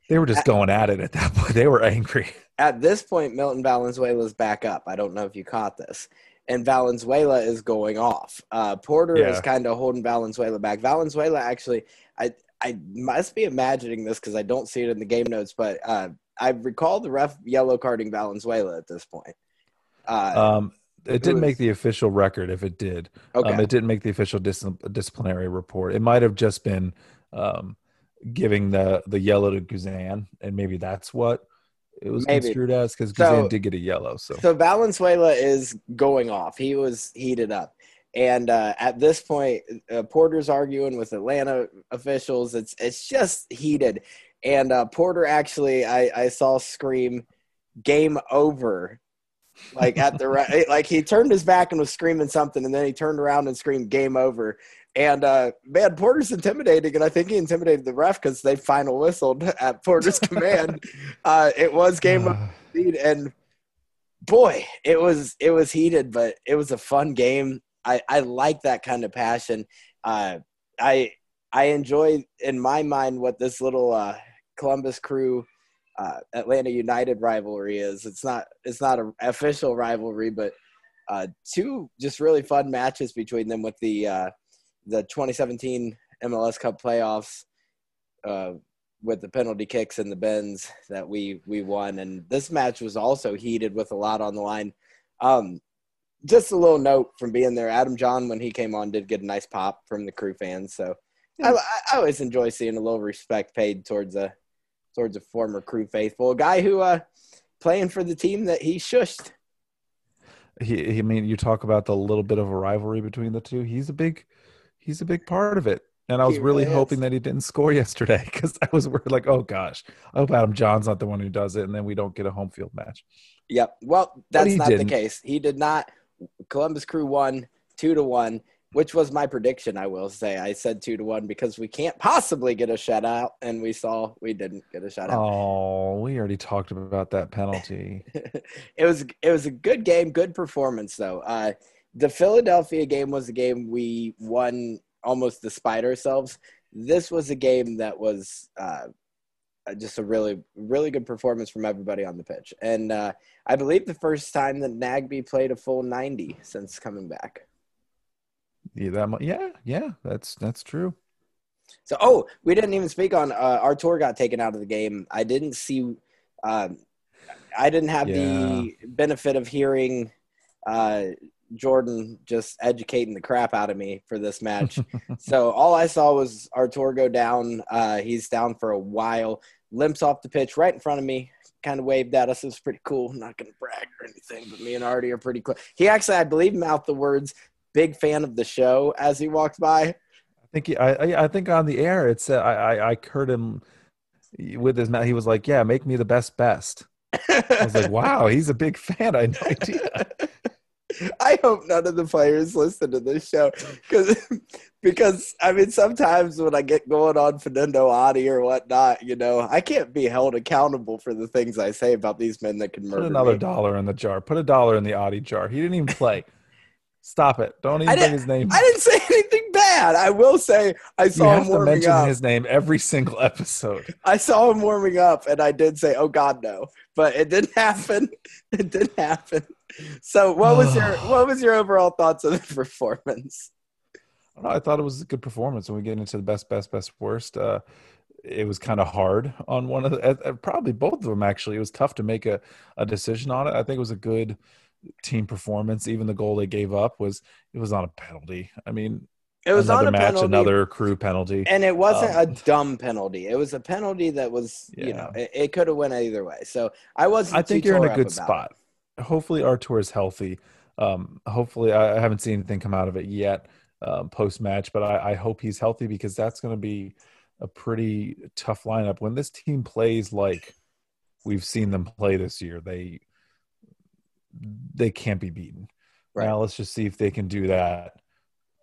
[SPEAKER 2] they were just
[SPEAKER 1] At-
[SPEAKER 2] going at it at that *laughs* point. They were angry.
[SPEAKER 1] at this point, Milton Valenzuela's back up. I don't know if you caught this. And Valenzuela is going off. Uh, Porter is kind of holding Valenzuela back. Valenzuela actually, I I must be imagining this because I don't see it in the game notes, but uh, I recall the ref yellow carding Valenzuela at this point. Uh,
[SPEAKER 2] Um, it didn't
[SPEAKER 1] was-
[SPEAKER 2] make the official record. If it did,
[SPEAKER 1] okay,
[SPEAKER 2] um, it didn't make the official dis- disciplinary report. It might have just been um, giving the the yellow to Guzan, and maybe that's what it was
[SPEAKER 1] Maybe.
[SPEAKER 2] construed as because
[SPEAKER 1] So-
[SPEAKER 2] Guzan did get a yellow. So
[SPEAKER 1] So Valenzuela is going off. He was heated up. And uh, at this point, uh, Porter's arguing with Atlanta officials. It's it's just heated. And uh, Porter actually, I, I saw scream, "Game over!" Like at the right, like he turned his back and was screaming something, and then he turned around and screamed, "Game over!" And uh, man, Porter's intimidating, and I think he intimidated the ref because they final whistled at Porter's *laughs* command. Uh, it was game of and boy, it was it was heated, but it was a fun game. I I like that kind of passion. Uh, I I enjoy in my mind what this little uh, Columbus Crew uh, Atlanta United rivalry is. It's not it's not an official rivalry, but uh, two just really fun matches between them with the uh, the 2017 MLS Cup playoffs uh, with the penalty kicks and the bends that we we won, and this match was also heated with a lot on the line. Um, just a little note from being there, Adam Jahn, when he came on did get a nice pop from the crew fans, so I, I always enjoy seeing a little respect paid towards a towards a former crew faithful, a guy who uh playing for the team that he shushed.
[SPEAKER 2] He, I mean, you talk about the little bit of a rivalry between the two. He's a big he's a big part of it. And I was really hoping that he didn't score *laughs* yesterday because I was worried, like, oh gosh, I hope Adam Jahn's not the one who does it, and then we don't get a home field match.
[SPEAKER 1] Yep. Well, that's not didn't. the case. He did not. Columbus Crew won two to one, which was my prediction. I will say I said two to one because we can't possibly get a shutout, and we saw we didn't get a shutout.
[SPEAKER 2] Oh, we already talked about that penalty. *laughs*
[SPEAKER 1] it was it was a good game, good performance though. Uh, the Philadelphia game was a game we won almost despite ourselves. This was a game that was uh, just a really, really good performance from everybody on the pitch. And uh, I believe the first time that Nagbe played a full 90 since coming back.
[SPEAKER 2] Yeah, that, yeah, yeah, that's that's true.
[SPEAKER 1] So, oh, we didn't even speak on uh, Artur got taken out of the game. I didn't see, um, I didn't have yeah. the benefit of hearing uh, Jordan just educating the crap out of me for this match. *laughs* so all I saw was Artur go down. Uh, he's down for a while, limps off the pitch right in front of me, kind of waved at us. It was pretty cool. I'm not going to brag or anything, but me and Artie are pretty close. He actually, I believe, mouthed the words "big fan of the show" as he walked by.
[SPEAKER 2] I think he, I, I think on the air it said I, I, I heard him with his mouth. He was like, "Yeah, make me the best best." I was like, "Wow, he's a big fan." I had no idea. *laughs*
[SPEAKER 1] I hope none of the players listen to this show because *laughs* because I mean sometimes when I get going on Fanendo Adi or whatnot, you know, I can't be held accountable for the things I say about these men that can murder.
[SPEAKER 2] Put another
[SPEAKER 1] me.
[SPEAKER 2] dollar in the jar. Put a dollar in the Adi jar. He didn't even play. *laughs* Stop it! Don't even bring his name.
[SPEAKER 1] I didn't say anything bad. I will say I saw him warming
[SPEAKER 2] mention
[SPEAKER 1] up.
[SPEAKER 2] his name every single episode.
[SPEAKER 1] I saw him warming up, and I did say, "Oh God, no!" But it didn't happen. *laughs* It didn't happen. So, what was your *sighs* what was your overall thoughts of the *laughs* performance?
[SPEAKER 2] I thought it was a good performance. When we get into the best, best, best, worst, uh, it was kind of hard on one of the, probably both of them. Actually, it was tough to make a, a decision on it. I think it was a good team performance. Even the goal they gave up was it was on a penalty. I mean,
[SPEAKER 1] it was
[SPEAKER 2] another
[SPEAKER 1] on a
[SPEAKER 2] match,
[SPEAKER 1] penalty,
[SPEAKER 2] another crew penalty,
[SPEAKER 1] and it wasn't um, a dumb penalty. It was a penalty that was, yeah. you know, it, it could have went either way. So I wasn't.
[SPEAKER 2] I think you're in a good spot. It hopefully Artur is healthy. Um, hopefully, I, I, haven't seen anything come out of it yet um, post match, but I, I, hope he's healthy because that's going to be a pretty tough lineup when this team plays like we've seen them play this year. They they can't be beaten. Right. Now let's just see if they can do that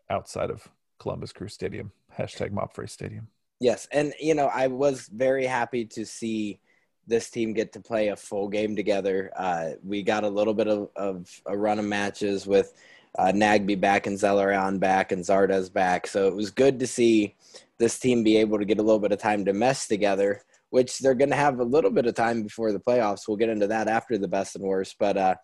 [SPEAKER 2] outside of Columbus Crew Stadium. Hashtag MAPFRE Stadium.
[SPEAKER 1] Yes, and you know I was very happy to see this team get to play a full game together. Uh, we got a little bit of, of, a run of matches with uh, Nagbe back and Zelarayán back and Zardes back. So it was good to see this team be able to get a little bit of time to mess together, which they're going to have a little bit of time before the playoffs. We'll get into that after the best and worst. But uh,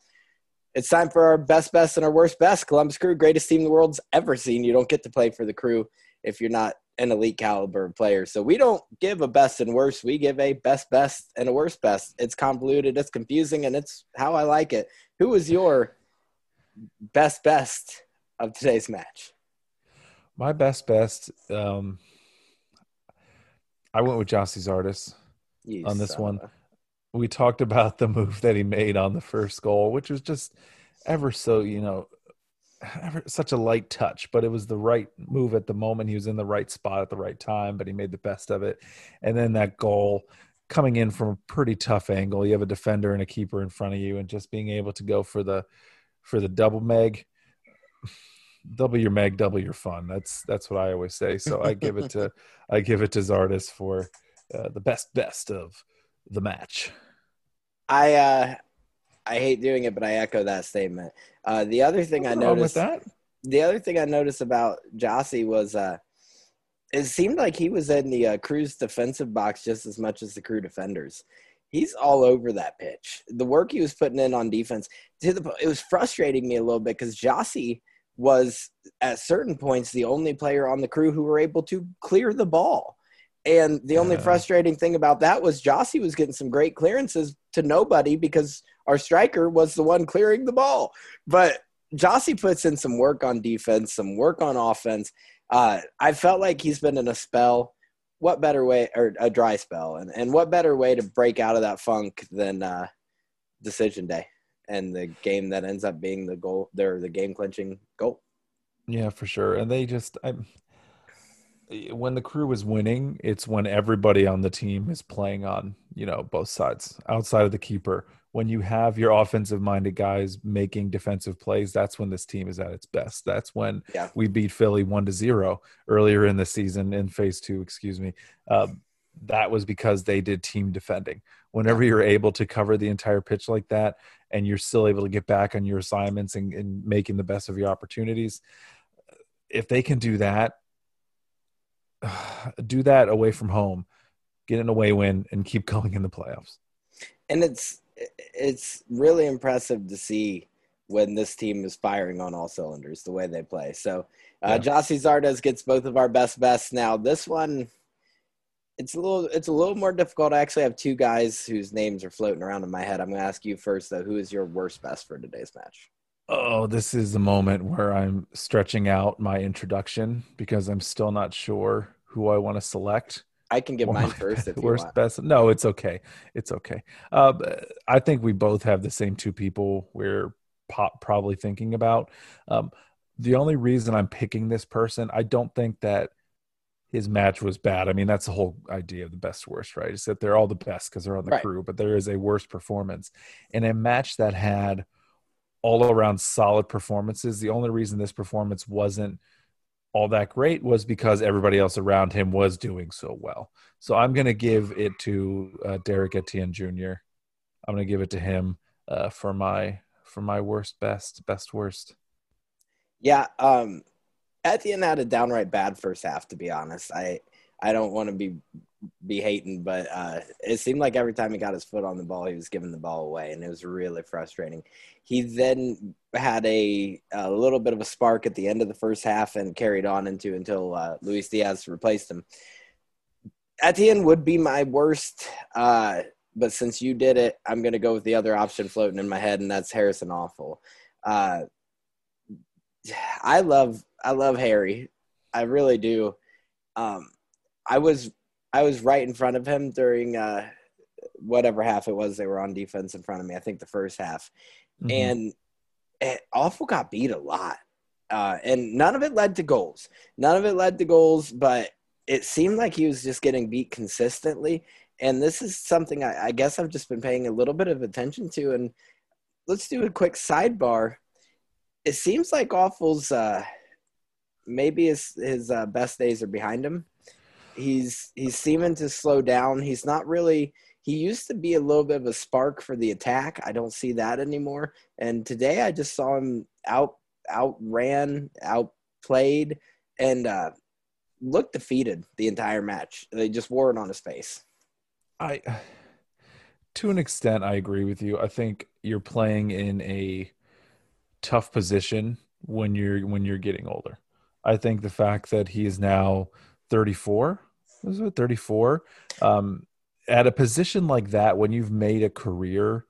[SPEAKER 1] it's time for our best, best, and our worst, best. Columbus Crew, greatest team the world's ever seen. You don't get to play for the crew if you're not an elite caliber player. So we don't give a best and worst. We give a best best and a worst best. It's convoluted, it's confusing, and it's how I like it. Who was your best best of today's match?
[SPEAKER 2] My best best. Um, I went with Gyasi Zardes on this one. We talked about the move that he made on the first goal, which was just ever so, you know, ever, such a light touch, but it was the right move at the moment. He was in the right spot at the right time, but he made the best of it. And then that goal coming in from a pretty tough angle. You have a defender and a keeper in front of you, and just being able to go for the for the double meg, double your meg, double your fun. That's that's what I always say. So I give it to *laughs* I give it to Zardes for uh, the best best of the match.
[SPEAKER 1] I uh I hate doing it, but I echo that statement. Uh, the other thing I noticed the other thing I noticed about Gyasi was uh, it seemed like he was in the uh, Crew's defensive box just as much as the Crew defenders. He's all over that pitch. The work he was putting in on defense to the it was frustrating me a little bit because Gyasi was at certain points the only player on the crew who were able to clear the ball. And the only frustrating thing about that was Gyasi was getting some great clearances to nobody because our striker was the one clearing the ball. But Gyasi puts in some work on defense, some work on offense. Uh, I felt like he's been in a spell. What better way, or a dry spell, and, and what better way to break out of that funk than uh, decision day and the game that ends up being the goal, they're the game clinching goal.
[SPEAKER 2] Yeah, for sure. And they just, I'm, when the crew is winning, it's when everybody on the team is playing on, you know, both sides outside of the keeper. When you have your offensive minded guys making defensive plays, that's when this team is at its best. That's when yeah. we beat Philly one to zero earlier in the season in phase two, excuse me. Uh, that was because they did team defending. Whenever you're able to cover the entire pitch like that and you're still able to get back on your assignments and, and making the best of your opportunities, if they can do that, *sighs* do that away from home, get an away win, and keep *laughs* going in the playoffs.
[SPEAKER 1] And it's it's really impressive to see when this team is firing on all cylinders the way they play. So uh, yeah. Gyasi Zardes gets both of our best bests. Now this one, it's a little it's a little more difficult. I actually have two guys whose names are floating around in my head. I'm going to ask you first though. Who is your worst best for today's match?
[SPEAKER 2] Oh, this is the moment where I'm stretching out my introduction because I'm still not sure who I want to select.
[SPEAKER 1] I can give mine *laughs* first. If
[SPEAKER 2] worst
[SPEAKER 1] want.
[SPEAKER 2] best. No, it's okay. It's okay. Uh, I think we both have the same two people we're po- probably thinking about. Um, the only reason I'm picking this person, I don't think that his match was bad. I mean, that's the whole idea of the best worst, right? Is that they're all the best because they're on the right. crew, but there is a worst performance in a match that had all around solid performances. The only reason this performance wasn't all that great was because everybody else around him was doing so well. So I'm going to give it to uh, Derrick Etienne Jr. I'm going to give it to him uh, for my for my worst best best worst.
[SPEAKER 1] Yeah, um, Etienne had a downright bad first half. To be honest, I I don't want to be be hating, but uh, it seemed like every time he got his foot on the ball, he was giving the ball away, and it was really frustrating. He then had a, a little bit of a spark at the end of the first half and carried on into until uh, Luis Diaz replaced him. Etienne would be my worst, uh, but since you did it, I'm going to go with the other option floating in my head, and that's Harrison Afful. Uh, I love I love Harry, I really do. Um, I was I was right in front of him during uh, whatever half it was they were on defense in front of me. I think the first half, mm-hmm. and it, Afful got beat a lot, uh, and none of it led to goals. None of it led to goals, but it seemed like he was just getting beat consistently. And this is something I, I guess I've just been paying a little bit of attention to. And let's do a quick sidebar. It seems like Afful's. uh, maybe his his uh, best days are behind him he's he's seeming to slow down. He's not really. He used to be a little bit of a spark for the attack. I don't see that anymore. And today I just saw him out outran, outplayed, and uh, looked defeated the entire match. They just wore it on his face.
[SPEAKER 2] I, to an extent, I agree with you. I think you're playing in a tough position when you're when you're getting older. I think the fact that he is now 34 was it 34 um, at a position like that when you've made a career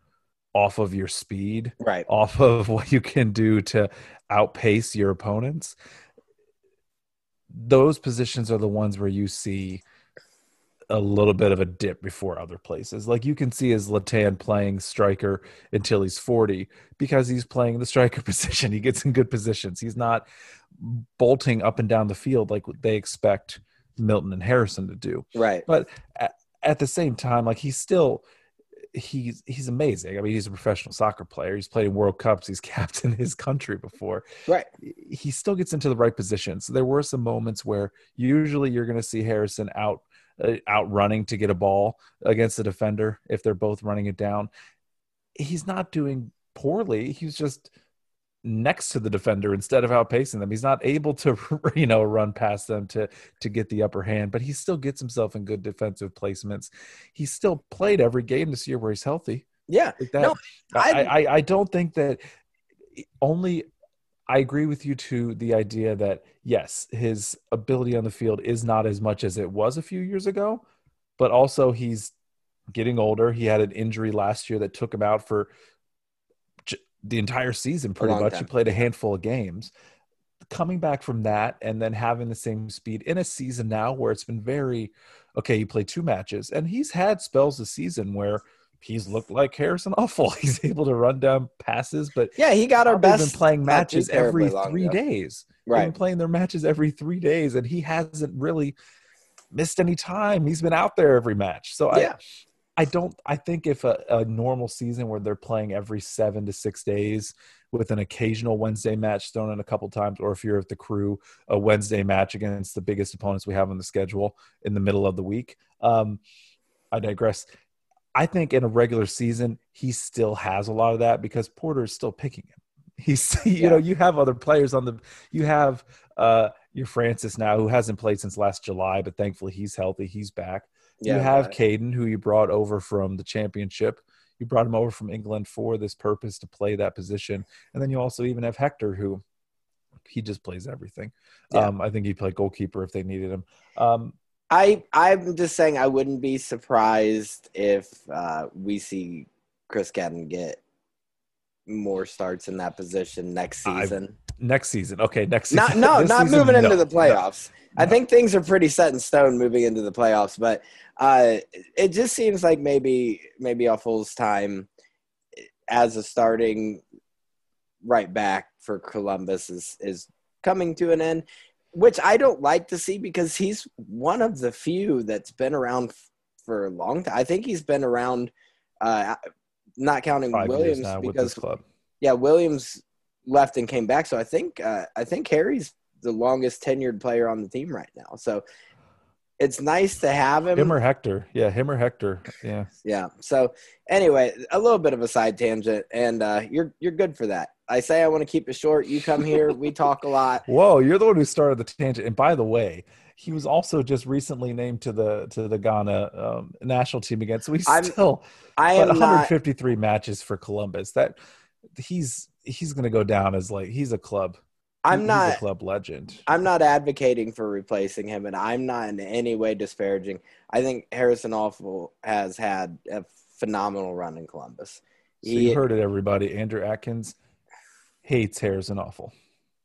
[SPEAKER 2] off of your speed
[SPEAKER 1] right
[SPEAKER 2] off of *laughs* what you can do to outpace your opponents those positions are the ones where you see a little bit of a dip before other places. Like you can see Zlatan playing striker until he's 40 because he's playing the striker *laughs* position. He gets in good positions. He's not bolting up and down the field like they expect Milton and Harrison to do.
[SPEAKER 1] Right.
[SPEAKER 2] But at, at the same time, like he's still he's he's amazing. I mean, he's a professional soccer player. He's played in World Cups. He's *laughs* captained his country before.
[SPEAKER 1] Right.
[SPEAKER 2] He still gets into the right positions. There were some moments where usually you're going to see Harrison out uh, out running to get a ball against the defender if they're both running it down. He's not doing poorly. He's just next to the defender instead of outpacing them. He's not able to, *laughs* you know, run past them to to get the upper hand, but he still gets himself in good defensive placements. He's still played every game this year where he's healthy.
[SPEAKER 1] Yeah.
[SPEAKER 2] That, no, I, I I don't think that only I agree with you to the idea that yes, his ability on the field is not as much as it was a few years ago, but also he's getting older. He had an injury last year that took him out for the entire season pretty much. Time. He played a handful of games. Coming back from that and then having the same speed in a season now where it's been very okay, he played two matches and he's had spells this season where he's looked like Harrison Afful. *laughs* He's able to run down passes, but
[SPEAKER 1] yeah, he got our best.
[SPEAKER 2] Been playing matches every three ago. days.
[SPEAKER 1] Right,
[SPEAKER 2] been playing their matches every three days, and he hasn't really missed any time. He's been out there every match. So yeah. I, don't. I think if a, a normal season where they're playing every seven to six days with an occasional Wednesday match thrown in a couple times, or if you're at the crew, a Wednesday match against the biggest opponents we have on the schedule in the middle of the week. Um, I digress. I think in a regular season, he still has a lot of that because Porter is still picking him. He's, *laughs* you yeah. know, you have other players on the, you have uh, your Francis now who hasn't played since last July, but thankfully he's healthy. He's back. Yeah, you have right. Cadden who you brought over from the championship. You brought him over from England for this purpose to play that position. And then you also even have Hector who he just plays everything. Yeah. Um, I think he played goalkeeper if they needed him. Um,
[SPEAKER 1] I I'm just saying I wouldn't be surprised if uh, we see Chris Cadden get more starts in that position next season.
[SPEAKER 2] Next season, okay, next season.
[SPEAKER 1] Not no, *laughs* not season, moving no, into the playoffs. No, I think things are pretty set in stone moving into the playoffs, but uh, it just seems like maybe maybe Afful's time as a starting right back for Columbus is is coming to an end which I don't like to see because he's one of the few that's been around for a long time. I think he's been around, uh, not counting Five Williams because yeah, Williams left and came back. So I think uh, I think Harry's the longest tenured player on the team right now. So it's nice to have him.
[SPEAKER 2] Him or Hector. Yeah, him or Hector. Yeah.
[SPEAKER 1] Yeah. So anyway, a little bit of a side tangent, and uh, you're you're good for that. I say I want to keep it short. You come here, we talk a lot. *laughs*
[SPEAKER 2] Whoa, you're the one who started the tangent. And by the way, he was also just recently named to the to the Ghana um, national team again. So he's I'm, still I am 153 not, matches for Columbus. That he's he's going to go down as like he's a club.
[SPEAKER 1] I'm
[SPEAKER 2] he's
[SPEAKER 1] not
[SPEAKER 2] a club legend.
[SPEAKER 1] I'm not advocating for replacing him, and I'm not in any way disparaging. I think Harrison Afful has had a phenomenal run in Columbus.
[SPEAKER 2] So he, you heard it, everybody. Andrew Atkins hates Harrison Afful.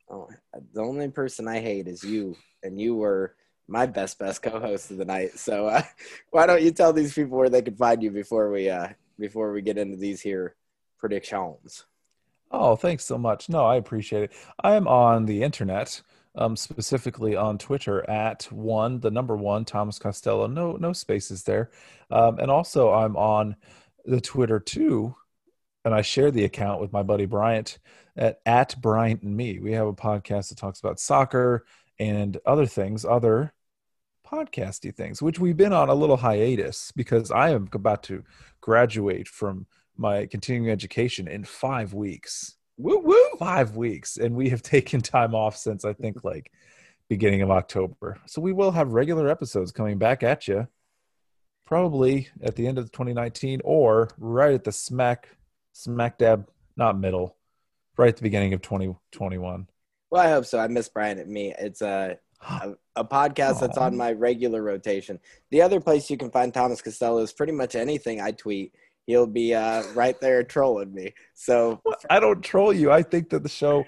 [SPEAKER 1] Oh, the only person I hate is you, and you were my best best co-host of the night. So uh, *laughs* why don't you tell these people where they can find you before we uh, before we get into these here predictions?
[SPEAKER 2] Oh, thanks so much. No, I appreciate it. I am on the internet, um, specifically on Twitter at one, the number one, Thomas Costello. No, no spaces there, um, and also I'm on the Twitter too, and I share the account with my buddy Bryant at, at Bryant and me. We have a podcast that talks about soccer and other things, other podcasty things, which we've been on a little hiatus because I am about to graduate from my continuing education in five weeks.
[SPEAKER 1] Woo woo!
[SPEAKER 2] Five weeks, and we have *laughs* taken time off since I think like beginning of October. So we will have regular episodes coming back at you, probably at the end of 2019 or right at the smack smack dab, not middle, right at the beginning of 2021.
[SPEAKER 1] Well, I hope so. I miss Brian at me. It's a, a, a podcast that's on my regular rotation. The other place you can find Thomas Costello is pretty much anything I tweet. He'll be uh, right there trolling me. So
[SPEAKER 2] I don't troll you. I think that the show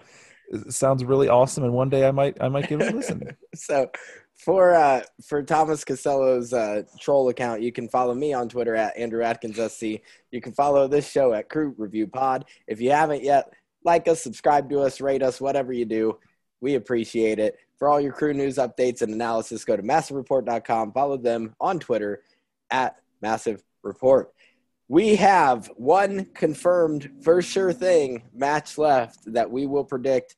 [SPEAKER 2] sounds really awesome, and one day I might I might give it a listen. *laughs*
[SPEAKER 1] so for uh, for Thomas Costello's uh, troll account, you can follow me on Twitter at Andrew Atkins SC. You can follow this show at Crew Review Pod. If you haven't yet, like us, subscribe to us, rate us, whatever you do. We appreciate it. For all your crew news updates and analysis, go to massivereport.com. Follow them on Twitter at Massive Report. We have one confirmed for sure thing match left that we will predict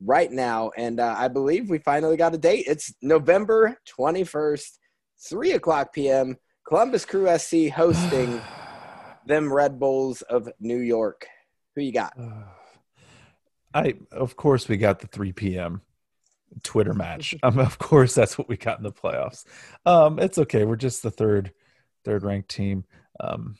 [SPEAKER 1] right now. And uh, I believe we finally got a date. It's November 21st, 3 o'clock p.m. Columbus Crew SC hosting *sighs* them Red Bulls of New York. Who you got? *sighs*
[SPEAKER 2] I of course we got the 3 p.m. Twitter *laughs* match. Um, of course that's what we got in the playoffs. Um, it's okay. We're just the third third ranked team um,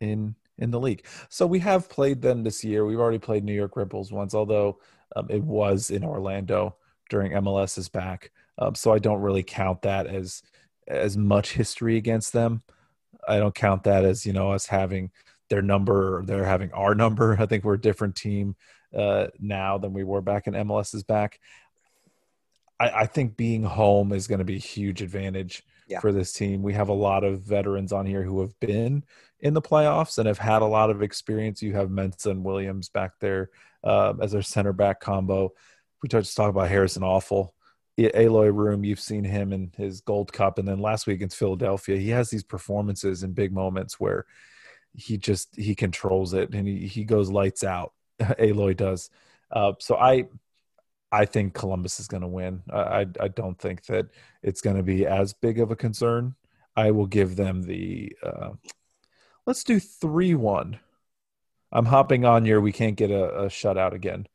[SPEAKER 2] in in the league. So we have played them this year. We've already played New York Bulls once, although um, it was in Orlando during MLS's back. Um, so I don't really count that as as much history against them. I don't count that as you know us having their number, or they're having our *laughs* number. I think we're a different team uh, now than we were back in MLS's back. I, I think being home is going to be a huge advantage yeah. for this team. We have a lot of veterans on here who have been in the playoffs and have had a lot of experience. You have Mensah and Williams back there uh, as their center back combo. We just talk about Harrison Afful. Eloy Room, you've seen him in his Gold Cup, and then last week against Philadelphia, he has these performances in big moments where he just he controls it and he, he goes lights out. *laughs* Eloy does. Uh, so I I think Columbus is going to win. I I don't think that it's going to be as big of a concern. I will give them the uh, let's do three one I'm hopping on your we can't get a, a shutout again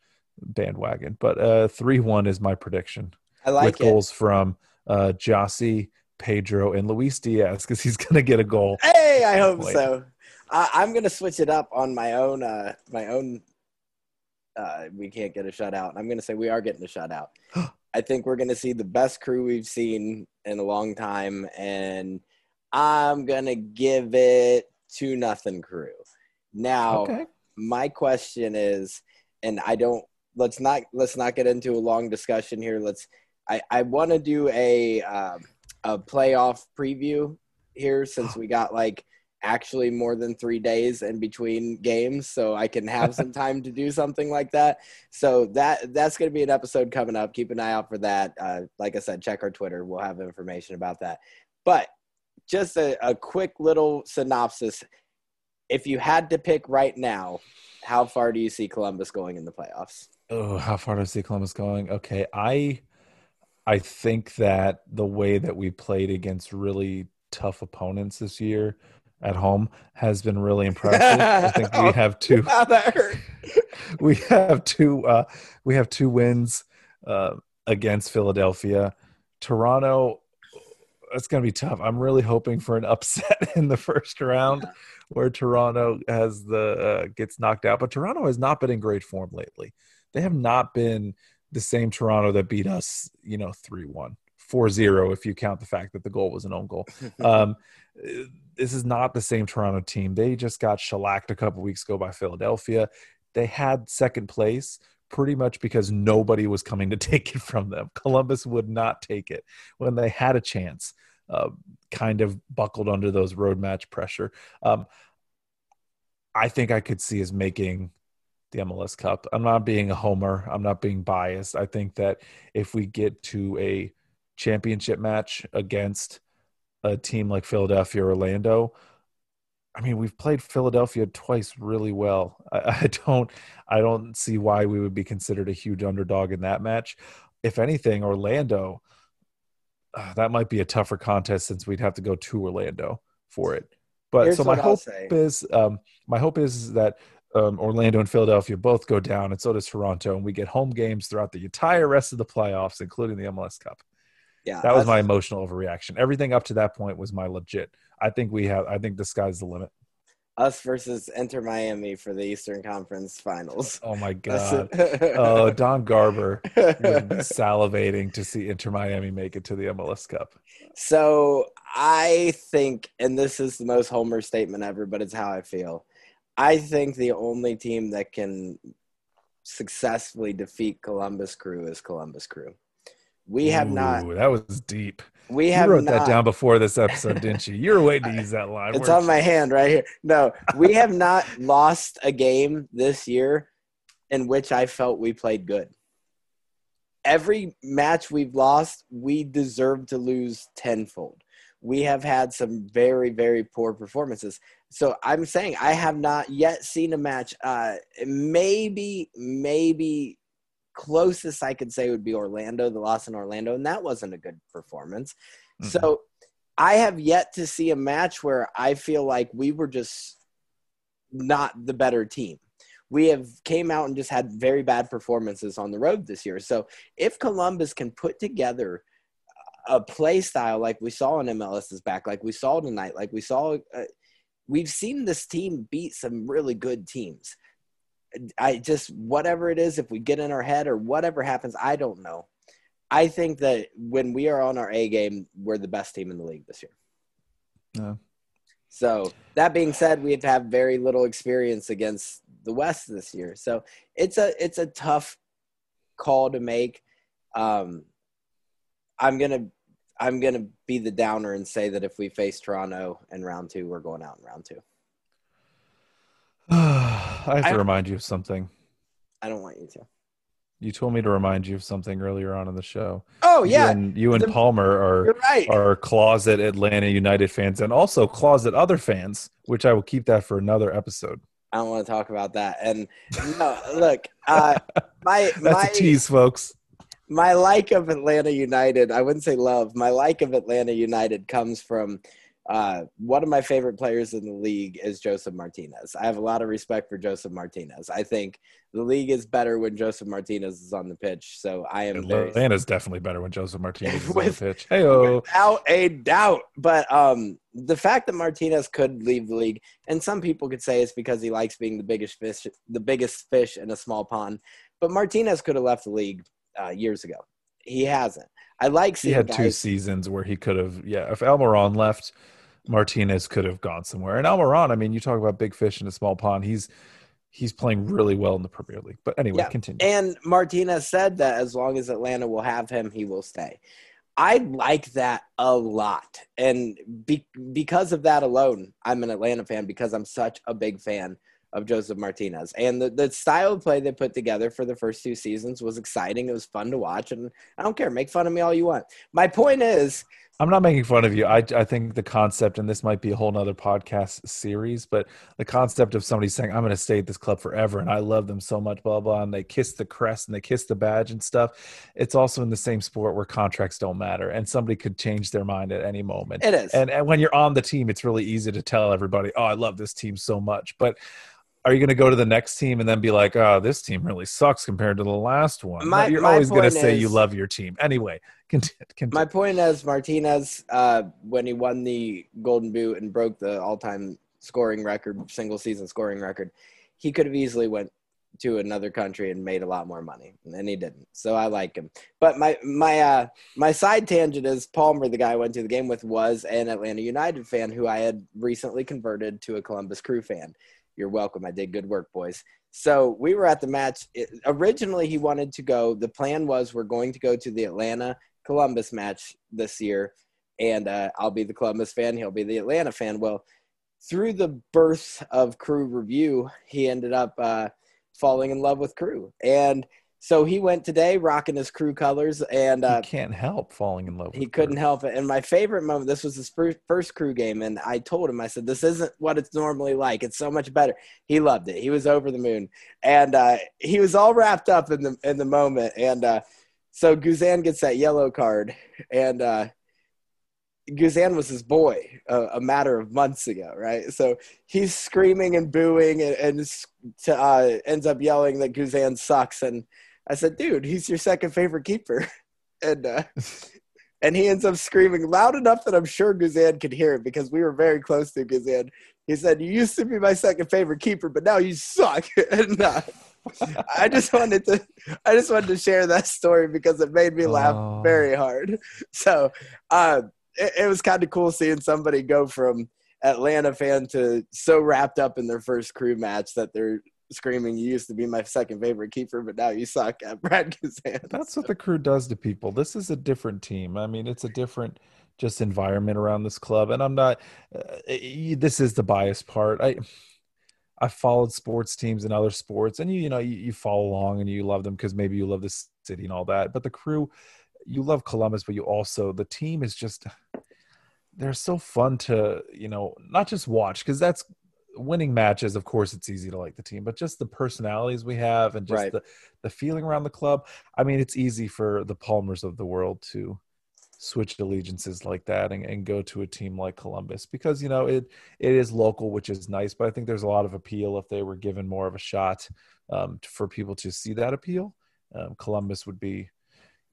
[SPEAKER 2] bandwagon, but uh, three one is my prediction.
[SPEAKER 1] I like
[SPEAKER 2] with it. goals from uh, Gyasi, Pedro, and Luis Diaz because he's going to get a goal.
[SPEAKER 1] Hey, I hope so. I, am going to switch it up on my own. Uh, my own. Uh, we can't get a shutout. I'm going to say we are getting a shutout. *gasps* I think we're going to see the best crew we've seen in a long time, and I'm going to give it two nothing crew. Now, okay. my question is, and I don't let's not let's not get into a long discussion here. Let's I I want to do a um, a playoff preview here since *gasps* we got like actually more than three days in between games so i can have some *laughs* time to do something like that. So that that's going to be an episode coming up. Keep an eye out for that. Uh, like i said check our twitter. We'll have information about that. But just a, a quick little synopsis. If you had to pick right now, how far do you see Columbus going in the playoffs?
[SPEAKER 2] Oh, how far do I see Columbus going? Okay, I I think that the way that we played against really tough opponents this year at home has been really impressive. I *laughs* think we have two. *laughs*
[SPEAKER 1] Wow, that hurt. *laughs*
[SPEAKER 2] we have two. Uh, we have two wins uh, against Philadelphia. Toronto it's going to be tough. I'm really hoping for an upset in the first round where Toronto has the uh, gets knocked out. But Toronto has not been in great form lately. They have not been the same Toronto that beat us, you know, 3-1, 4-0 if you count the fact that the goal was an own goal. *laughs* um, this is not the same Toronto team. They just got shellacked a couple weeks ago by Philadelphia. They had second place pretty much because nobody was coming to *laughs* take it from them. Columbus would not take it when they had a chance. Uh, kind of buckled under those road match pressure. Um, I think I could see us making the MLS Cup. I'm not being a homer. I'm not being biased. I think that if we get to a championship match against a team like Philadelphia or Orlando, I mean, we've played Philadelphia twice really well. I, *laughs* I, don't, I don't see why we would be considered a huge underdog in that match. If anything, Orlando, uh, that might be a tougher contest since we'd have to go to Orlando for it. But Here's so my hope is, um, my hope is that um, Orlando and Philadelphia both go down, and so does Toronto, and we get home games throughout the entire rest of the playoffs, including the MLS Cup. Yeah, that was my emotional overreaction. Everything up to that point was my legit. I think we have. I think the sky's the limit.
[SPEAKER 1] Us versus Inter Miami for the Eastern Conference Finals.
[SPEAKER 2] Oh my *laughs* god! oh, Don Garber *laughs* salivating to see Inter Miami make it to the MLS Cup.
[SPEAKER 1] So I think, and this is the most homer statement ever, but it's how I feel. I think the only team that can successfully defeat Columbus Crew is Columbus Crew We have not.
[SPEAKER 2] That was deep.
[SPEAKER 1] We
[SPEAKER 2] You
[SPEAKER 1] have
[SPEAKER 2] wrote
[SPEAKER 1] not.
[SPEAKER 2] that down before this episode, didn't you? You were waiting to use that line.
[SPEAKER 1] It's on my hand right here. No, we have not *laughs* lost a game this year in which I felt we played good. Every match we've lost, we deserve to lose tenfold. We have had some very, very poor performances. So I'm saying I have not yet seen a match. Uh, maybe, maybe closest I could say would be Orlando, the loss in Orlando, and that wasn't a good performance.
[SPEAKER 2] Mhm.
[SPEAKER 1] So I have yet to see a match where I feel like we were just not the better team. We have came out and just had very bad performances on the road this year. So if Columbus can put together a play style like we saw in MLS's back, like we saw tonight, like we saw, uh, we've seen this team beat some really good teams. I just whatever it is, if we get in our head or whatever happens, I don't know. I think that when we are on our A game, we're the best team in the league this year.
[SPEAKER 2] Yeah.
[SPEAKER 1] So that being said, we've had very little experience against the West this year. So it's a it's a tough call to make. Um, I'm gonna I'm gonna be the downer and say that if we face Toronto in round two, we're going out in round two.
[SPEAKER 2] I have to
[SPEAKER 1] I-
[SPEAKER 2] remind you of something.
[SPEAKER 1] I don't want you to.
[SPEAKER 2] You told me to remind you of something earlier on in the show.
[SPEAKER 1] Oh
[SPEAKER 2] You
[SPEAKER 1] yeah,
[SPEAKER 2] and, you and
[SPEAKER 1] the-
[SPEAKER 2] Palmer are
[SPEAKER 1] right.
[SPEAKER 2] are closet Atlanta United fans and also closet other fans, which I will keep that for another episode.
[SPEAKER 1] I don't want to talk about that. And no, look, uh, *laughs* my
[SPEAKER 2] That's
[SPEAKER 1] my
[SPEAKER 2] a tease, folks.
[SPEAKER 1] my like of Atlanta United, I wouldn't say love. My like of Atlanta United comes from uh, one of my favorite players in the league is Josef Martinez. I have a lot of respect for Josef Martinez. I think the league is better when Josef Martinez is on the pitch. So I am
[SPEAKER 2] Atlanta's definitely better when Josef Martinez is on the pitch. Hey,
[SPEAKER 1] without a doubt. But um, the fact that Martinez could leave the league, and some people could say it's because he likes being the biggest fish, the biggest fish in a small pond. But Martinez could have left the league uh, years ago. He hasn't. I like seeing.
[SPEAKER 2] he had two seasons where he could have. Yeah, if Almiron left, Martinez could have gone somewhere. And Almiron, I mean, you talk about big fish in a small pond. He's he's playing really well in the Premier League. But anyway,
[SPEAKER 1] Yeah,
[SPEAKER 2] continue.
[SPEAKER 1] And Martinez said that as long as Atlanta will have him, he will stay. I like that a lot. And be, because of that alone, I'm an Atlanta fan because I'm such a big fan of Josef Martinez. And the, the style of play they put together for the first two seasons was exciting. It was fun to watch. And I don't care. Make fun of me all you want. My point is,
[SPEAKER 2] I'm not making fun of you. I, I think the concept, and this might be a whole nother podcast series, but the concept of somebody saying, I'm going to stay at this club forever and I love them so much, blah, blah, and they kiss the crest and they kiss the badge and stuff. It's also in the same sport where contracts don't matter and somebody could change their mind at any moment.
[SPEAKER 1] it is.
[SPEAKER 2] And, and when you're on the team, it's really easy to tell everybody, oh, I love this team so much. But are you going to go to the next team and then be like, oh, this team really sucks compared to the last one?
[SPEAKER 1] My-
[SPEAKER 2] you're always going to say you love your team. Anyway, continue.
[SPEAKER 1] My point is Martinez, uh, when he won the Golden Boot and broke the all-time scoring record, single season scoring record, he could have easily went to another country and made a lot more money, and he didn't. So I like him. But my my uh, my side tangent is Palmer, the guy I went to the game with, was an Atlanta United fan who I had recently converted to a Columbus Crew fan. You're welcome. I did good work, boys. So we were at the match. It, originally, he wanted to go. The plan was we're going to go to the Atlanta Columbus match this year, and uh, I'll be the Columbus fan. He'll be the Atlanta fan. Well, through the birth of Crew Review, he ended up uh, falling in love with Crew, and so he went today rocking his Crew colors, and uh,
[SPEAKER 2] he can't help falling in love with
[SPEAKER 1] he couldn't
[SPEAKER 2] her.
[SPEAKER 1] help it. And my favorite moment, this was his first, crew game, and I told him, I said, "This isn't what it's normally like. It's so much better." He loved it. He was over the moon, and uh, he was all wrapped up in the in the moment. And uh, so Guzan gets that yellow card, and uh, Guzan was his boy a, a matter of months ago, right? So he's screaming and booing, and, and to, uh, ends up yelling that Guzan sucks. And I said, "Dude, he's your second favorite keeper," *laughs* and. Uh, *laughs* and he ends up screaming loud enough that I'm sure Guzan could hear it because we were very close to Guzan. He said, "You used to be my second favorite keeper, but now you suck." *laughs* and uh, I just wanted to, I just wanted to share that story because it made me laugh
[SPEAKER 2] Oh.
[SPEAKER 1] very hard. So uh, it, it was kind of cool seeing somebody go from Atlanta fan to so wrapped up in their first crew match that they're screaming, "You used to be my second favorite keeper, but now you suck." At *laughs* Brad Guzan.
[SPEAKER 2] That's what the crew does to people. This is a different team. I mean, it's a different just environment around this club, and I'm not. Uh, this is the bias part. I. I followed sports teams and other sports, and you you know you, you follow along and you love them because maybe you love the city and all that. But the crew, you love Columbus, but you also the team is just they're so fun to you know not just watch because that's winning matches of course it's easy to like the team but just the personalities we have and just
[SPEAKER 1] Right.
[SPEAKER 2] the the feeling around the club i mean it's easy for the palmers of the world to switch allegiances like that and, and go to a team like columbus because you know it it is local which is nice but i think there's a lot of appeal if they were given more of a shot um, for people to see that appeal. Um, columbus would be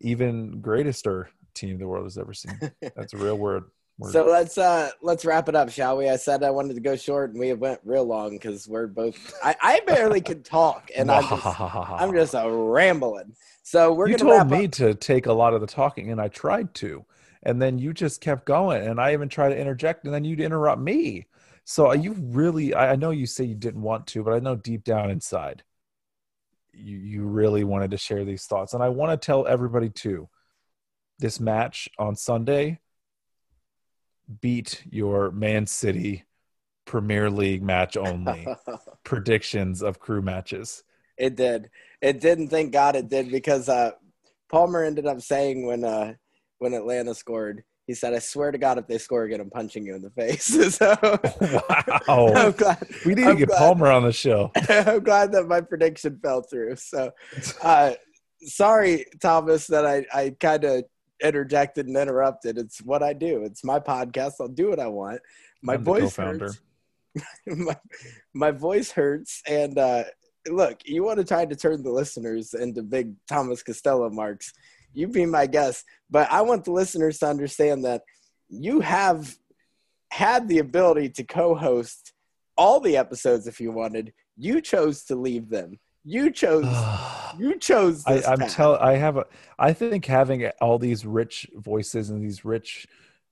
[SPEAKER 2] even greatester team the world has ever seen. *laughs* That's a real word
[SPEAKER 1] So let's uh let's wrap it up, shall we? I said I wanted to go short, and we went real long because we're both. I, I barely could talk, and I'm just *laughs* I'm just a rambling. So we're
[SPEAKER 2] you told me
[SPEAKER 1] up.
[SPEAKER 2] to take a lot of the talking, and I tried to, and then you just kept going, and I even tried to interject, and then you'd interrupt me. So you really, I I know you say you didn't want to, but I know deep down inside, you you really wanted to share these thoughts, and I want to tell everybody too. This match on Sunday beat your Man City Premier League match only *laughs* predictions of crew matches.
[SPEAKER 1] it did. It didn't. Thank God it did because uh, Palmer ended up saying when uh when Atlanta scored, he said, "I swear to God, if they score again, I'm punching you in the face." *laughs* so *laughs*
[SPEAKER 2] Wow.
[SPEAKER 1] I'm glad.
[SPEAKER 2] We need to
[SPEAKER 1] I'm
[SPEAKER 2] get
[SPEAKER 1] glad-
[SPEAKER 2] Palmer on the show.
[SPEAKER 1] I'm glad that my prediction fell through. So, uh, sorry, Thomas, that I, I kind of interjected and interrupted. It's what I do. It's my podcast. I'll do what I want. My
[SPEAKER 2] I'm
[SPEAKER 1] voice hurts. *laughs* my, my voice hurts. And uh, look, you want to try to turn the listeners into big Thomas Costello marks. You be my guest. But I want the listeners to understand that you have had the ability to co-host all the episodes if you wanted. You chose to leave them. You chose. *sighs* You chose.
[SPEAKER 2] I,
[SPEAKER 1] path.
[SPEAKER 2] tell. I have a. I think having all these rich voices and these rich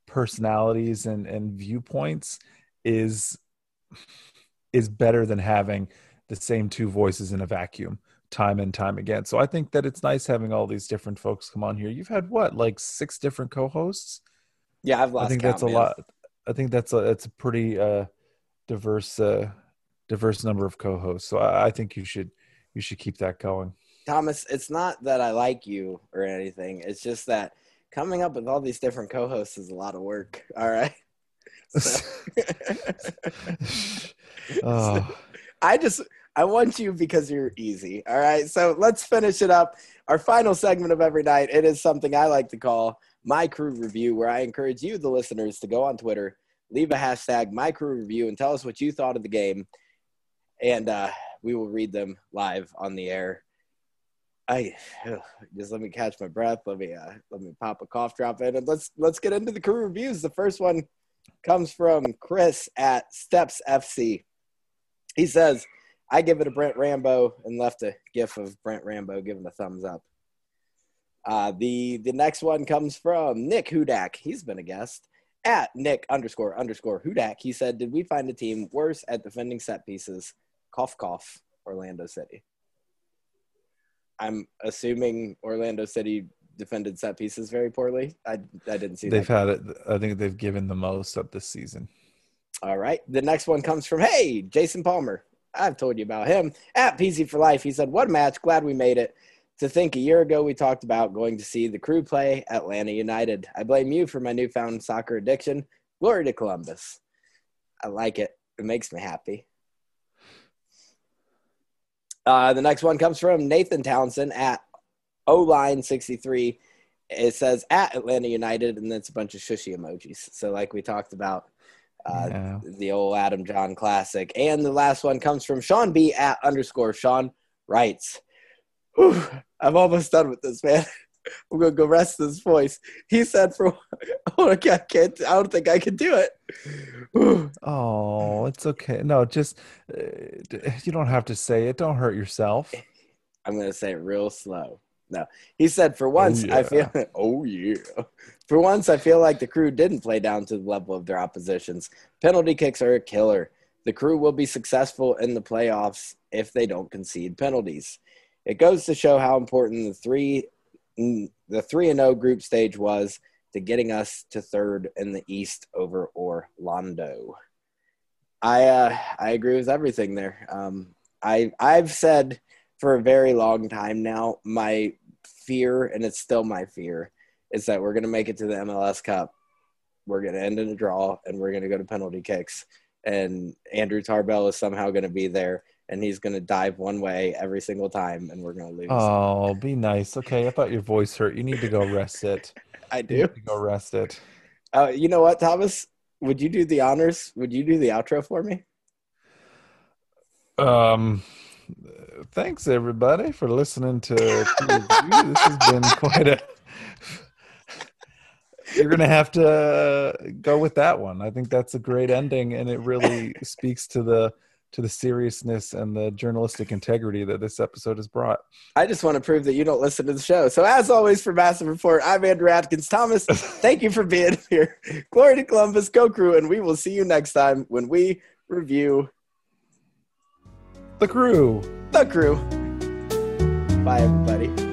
[SPEAKER 2] personalities and and viewpoints is is better than having the same two voices in a vacuum time and time again. So I think that it's nice having all these different folks come on here. You've had what, like six different co-hosts?
[SPEAKER 1] Yeah, I've lost.
[SPEAKER 2] I think
[SPEAKER 1] count,
[SPEAKER 2] that's a
[SPEAKER 1] man.
[SPEAKER 2] lot. I think that's a it's a pretty uh, diverse uh, diverse number of co-hosts. So I, I think you should you should keep that going.
[SPEAKER 1] Thomas, it's not that I like you or anything. It's just that coming up with all these different co-hosts is a lot of work. *laughs* All right. So- *laughs* *laughs*
[SPEAKER 2] oh,
[SPEAKER 1] I just I want you because you're easy. All right. So let's finish it up. Our final segment of every night. It is something I like to call my crew review, where I encourage you, the listeners, to go on Twitter, leave a hashtag my crew review, and tell us what you thought of the game, and uh, we will read them live on the air. I *sighs* just let me catch my breath. Let me uh, let me pop a cough drop in, and let's let's get into the crew reviews. The first one comes from Chris at Steps FC. He says, "I give it a Brent Rambo," and left a gif of Brent Rambo giving a thumbs up. Uh, the the next one comes from Nick Hudak. He's been a guest at Nick underscore underscore Hudak. He said, "Did we find a team worse at defending set pieces?" Cough cough. Orlando City. I'm assuming Orlando City defended set pieces very poorly. I I didn't see
[SPEAKER 2] they've
[SPEAKER 1] that.
[SPEAKER 2] had it. I think they've given the most up this season.
[SPEAKER 1] All right. The next one comes from Hey Jason Palmer. I've told you about him at PC for Life. He said, "What a match! Glad we made it." To think a year ago we talked about going to see the crew play Atlanta United. I blame you for my newfound soccer addiction. Glory to Columbus. I like it. It makes me happy. Uh, the next one comes from Nathan Townsend at O line 63. It says at Atlanta United, and it's a bunch of shushy emojis. So, like we talked about, uh,
[SPEAKER 2] Yeah.
[SPEAKER 1] the old Adam Jahn classic. And the last one comes from Sean B at underscore Sean writes, Whew, I'm almost done with this, man. *laughs* I'm gonna go rest this voice. He said for *laughs* oh I can't, can't I don't think I can do it. *sighs*
[SPEAKER 2] Oh, it's okay. No, just uh, you don't have to say it. Don't hurt yourself. *laughs*
[SPEAKER 1] I'm gonna say it real slow. No. He said for once I feel *laughs* oh yeah. For once I feel like the crew didn't play down to the level of their oppositions. Penalty kicks are a killer. The crew will be successful in the playoffs if they don't concede penalties. It goes to show how important the three the three and zero group stage was to getting us to third in the East over Orlando. I uh, I agree with everything there. Um, I I've said for a very long time now my fear, and it's still my fear, is that we're going to make it to the MLS Cup. We're going to end in a draw, and we're going to go to penalty kicks. And Andrew Tarbell is somehow going to be there, and he's going to dive one way every single time, and we're going to lose.
[SPEAKER 2] Oh, be nice. Okay, I thought your voice hurt. You need to go rest it. *laughs*
[SPEAKER 1] I do.
[SPEAKER 2] go rest it.
[SPEAKER 1] Uh, you know what, Thomas? Would you do the honors? Would you do the outro for me?
[SPEAKER 2] Um, thanks everybody for listening to. this has been quite a. *laughs* You're gonna have to go with that one. I think that's a great ending, and it really speaks to the to the seriousness and the journalistic integrity that this episode has brought.
[SPEAKER 1] I just want to prove that you don't listen to the show. So, as always, for Massive Report, I'm Andrew Atkins. Thomas, *laughs* thank you for being here. Glory to Columbus, go crew, and we will see you next time when we review
[SPEAKER 2] the crew.
[SPEAKER 1] The crew. Bye, everybody.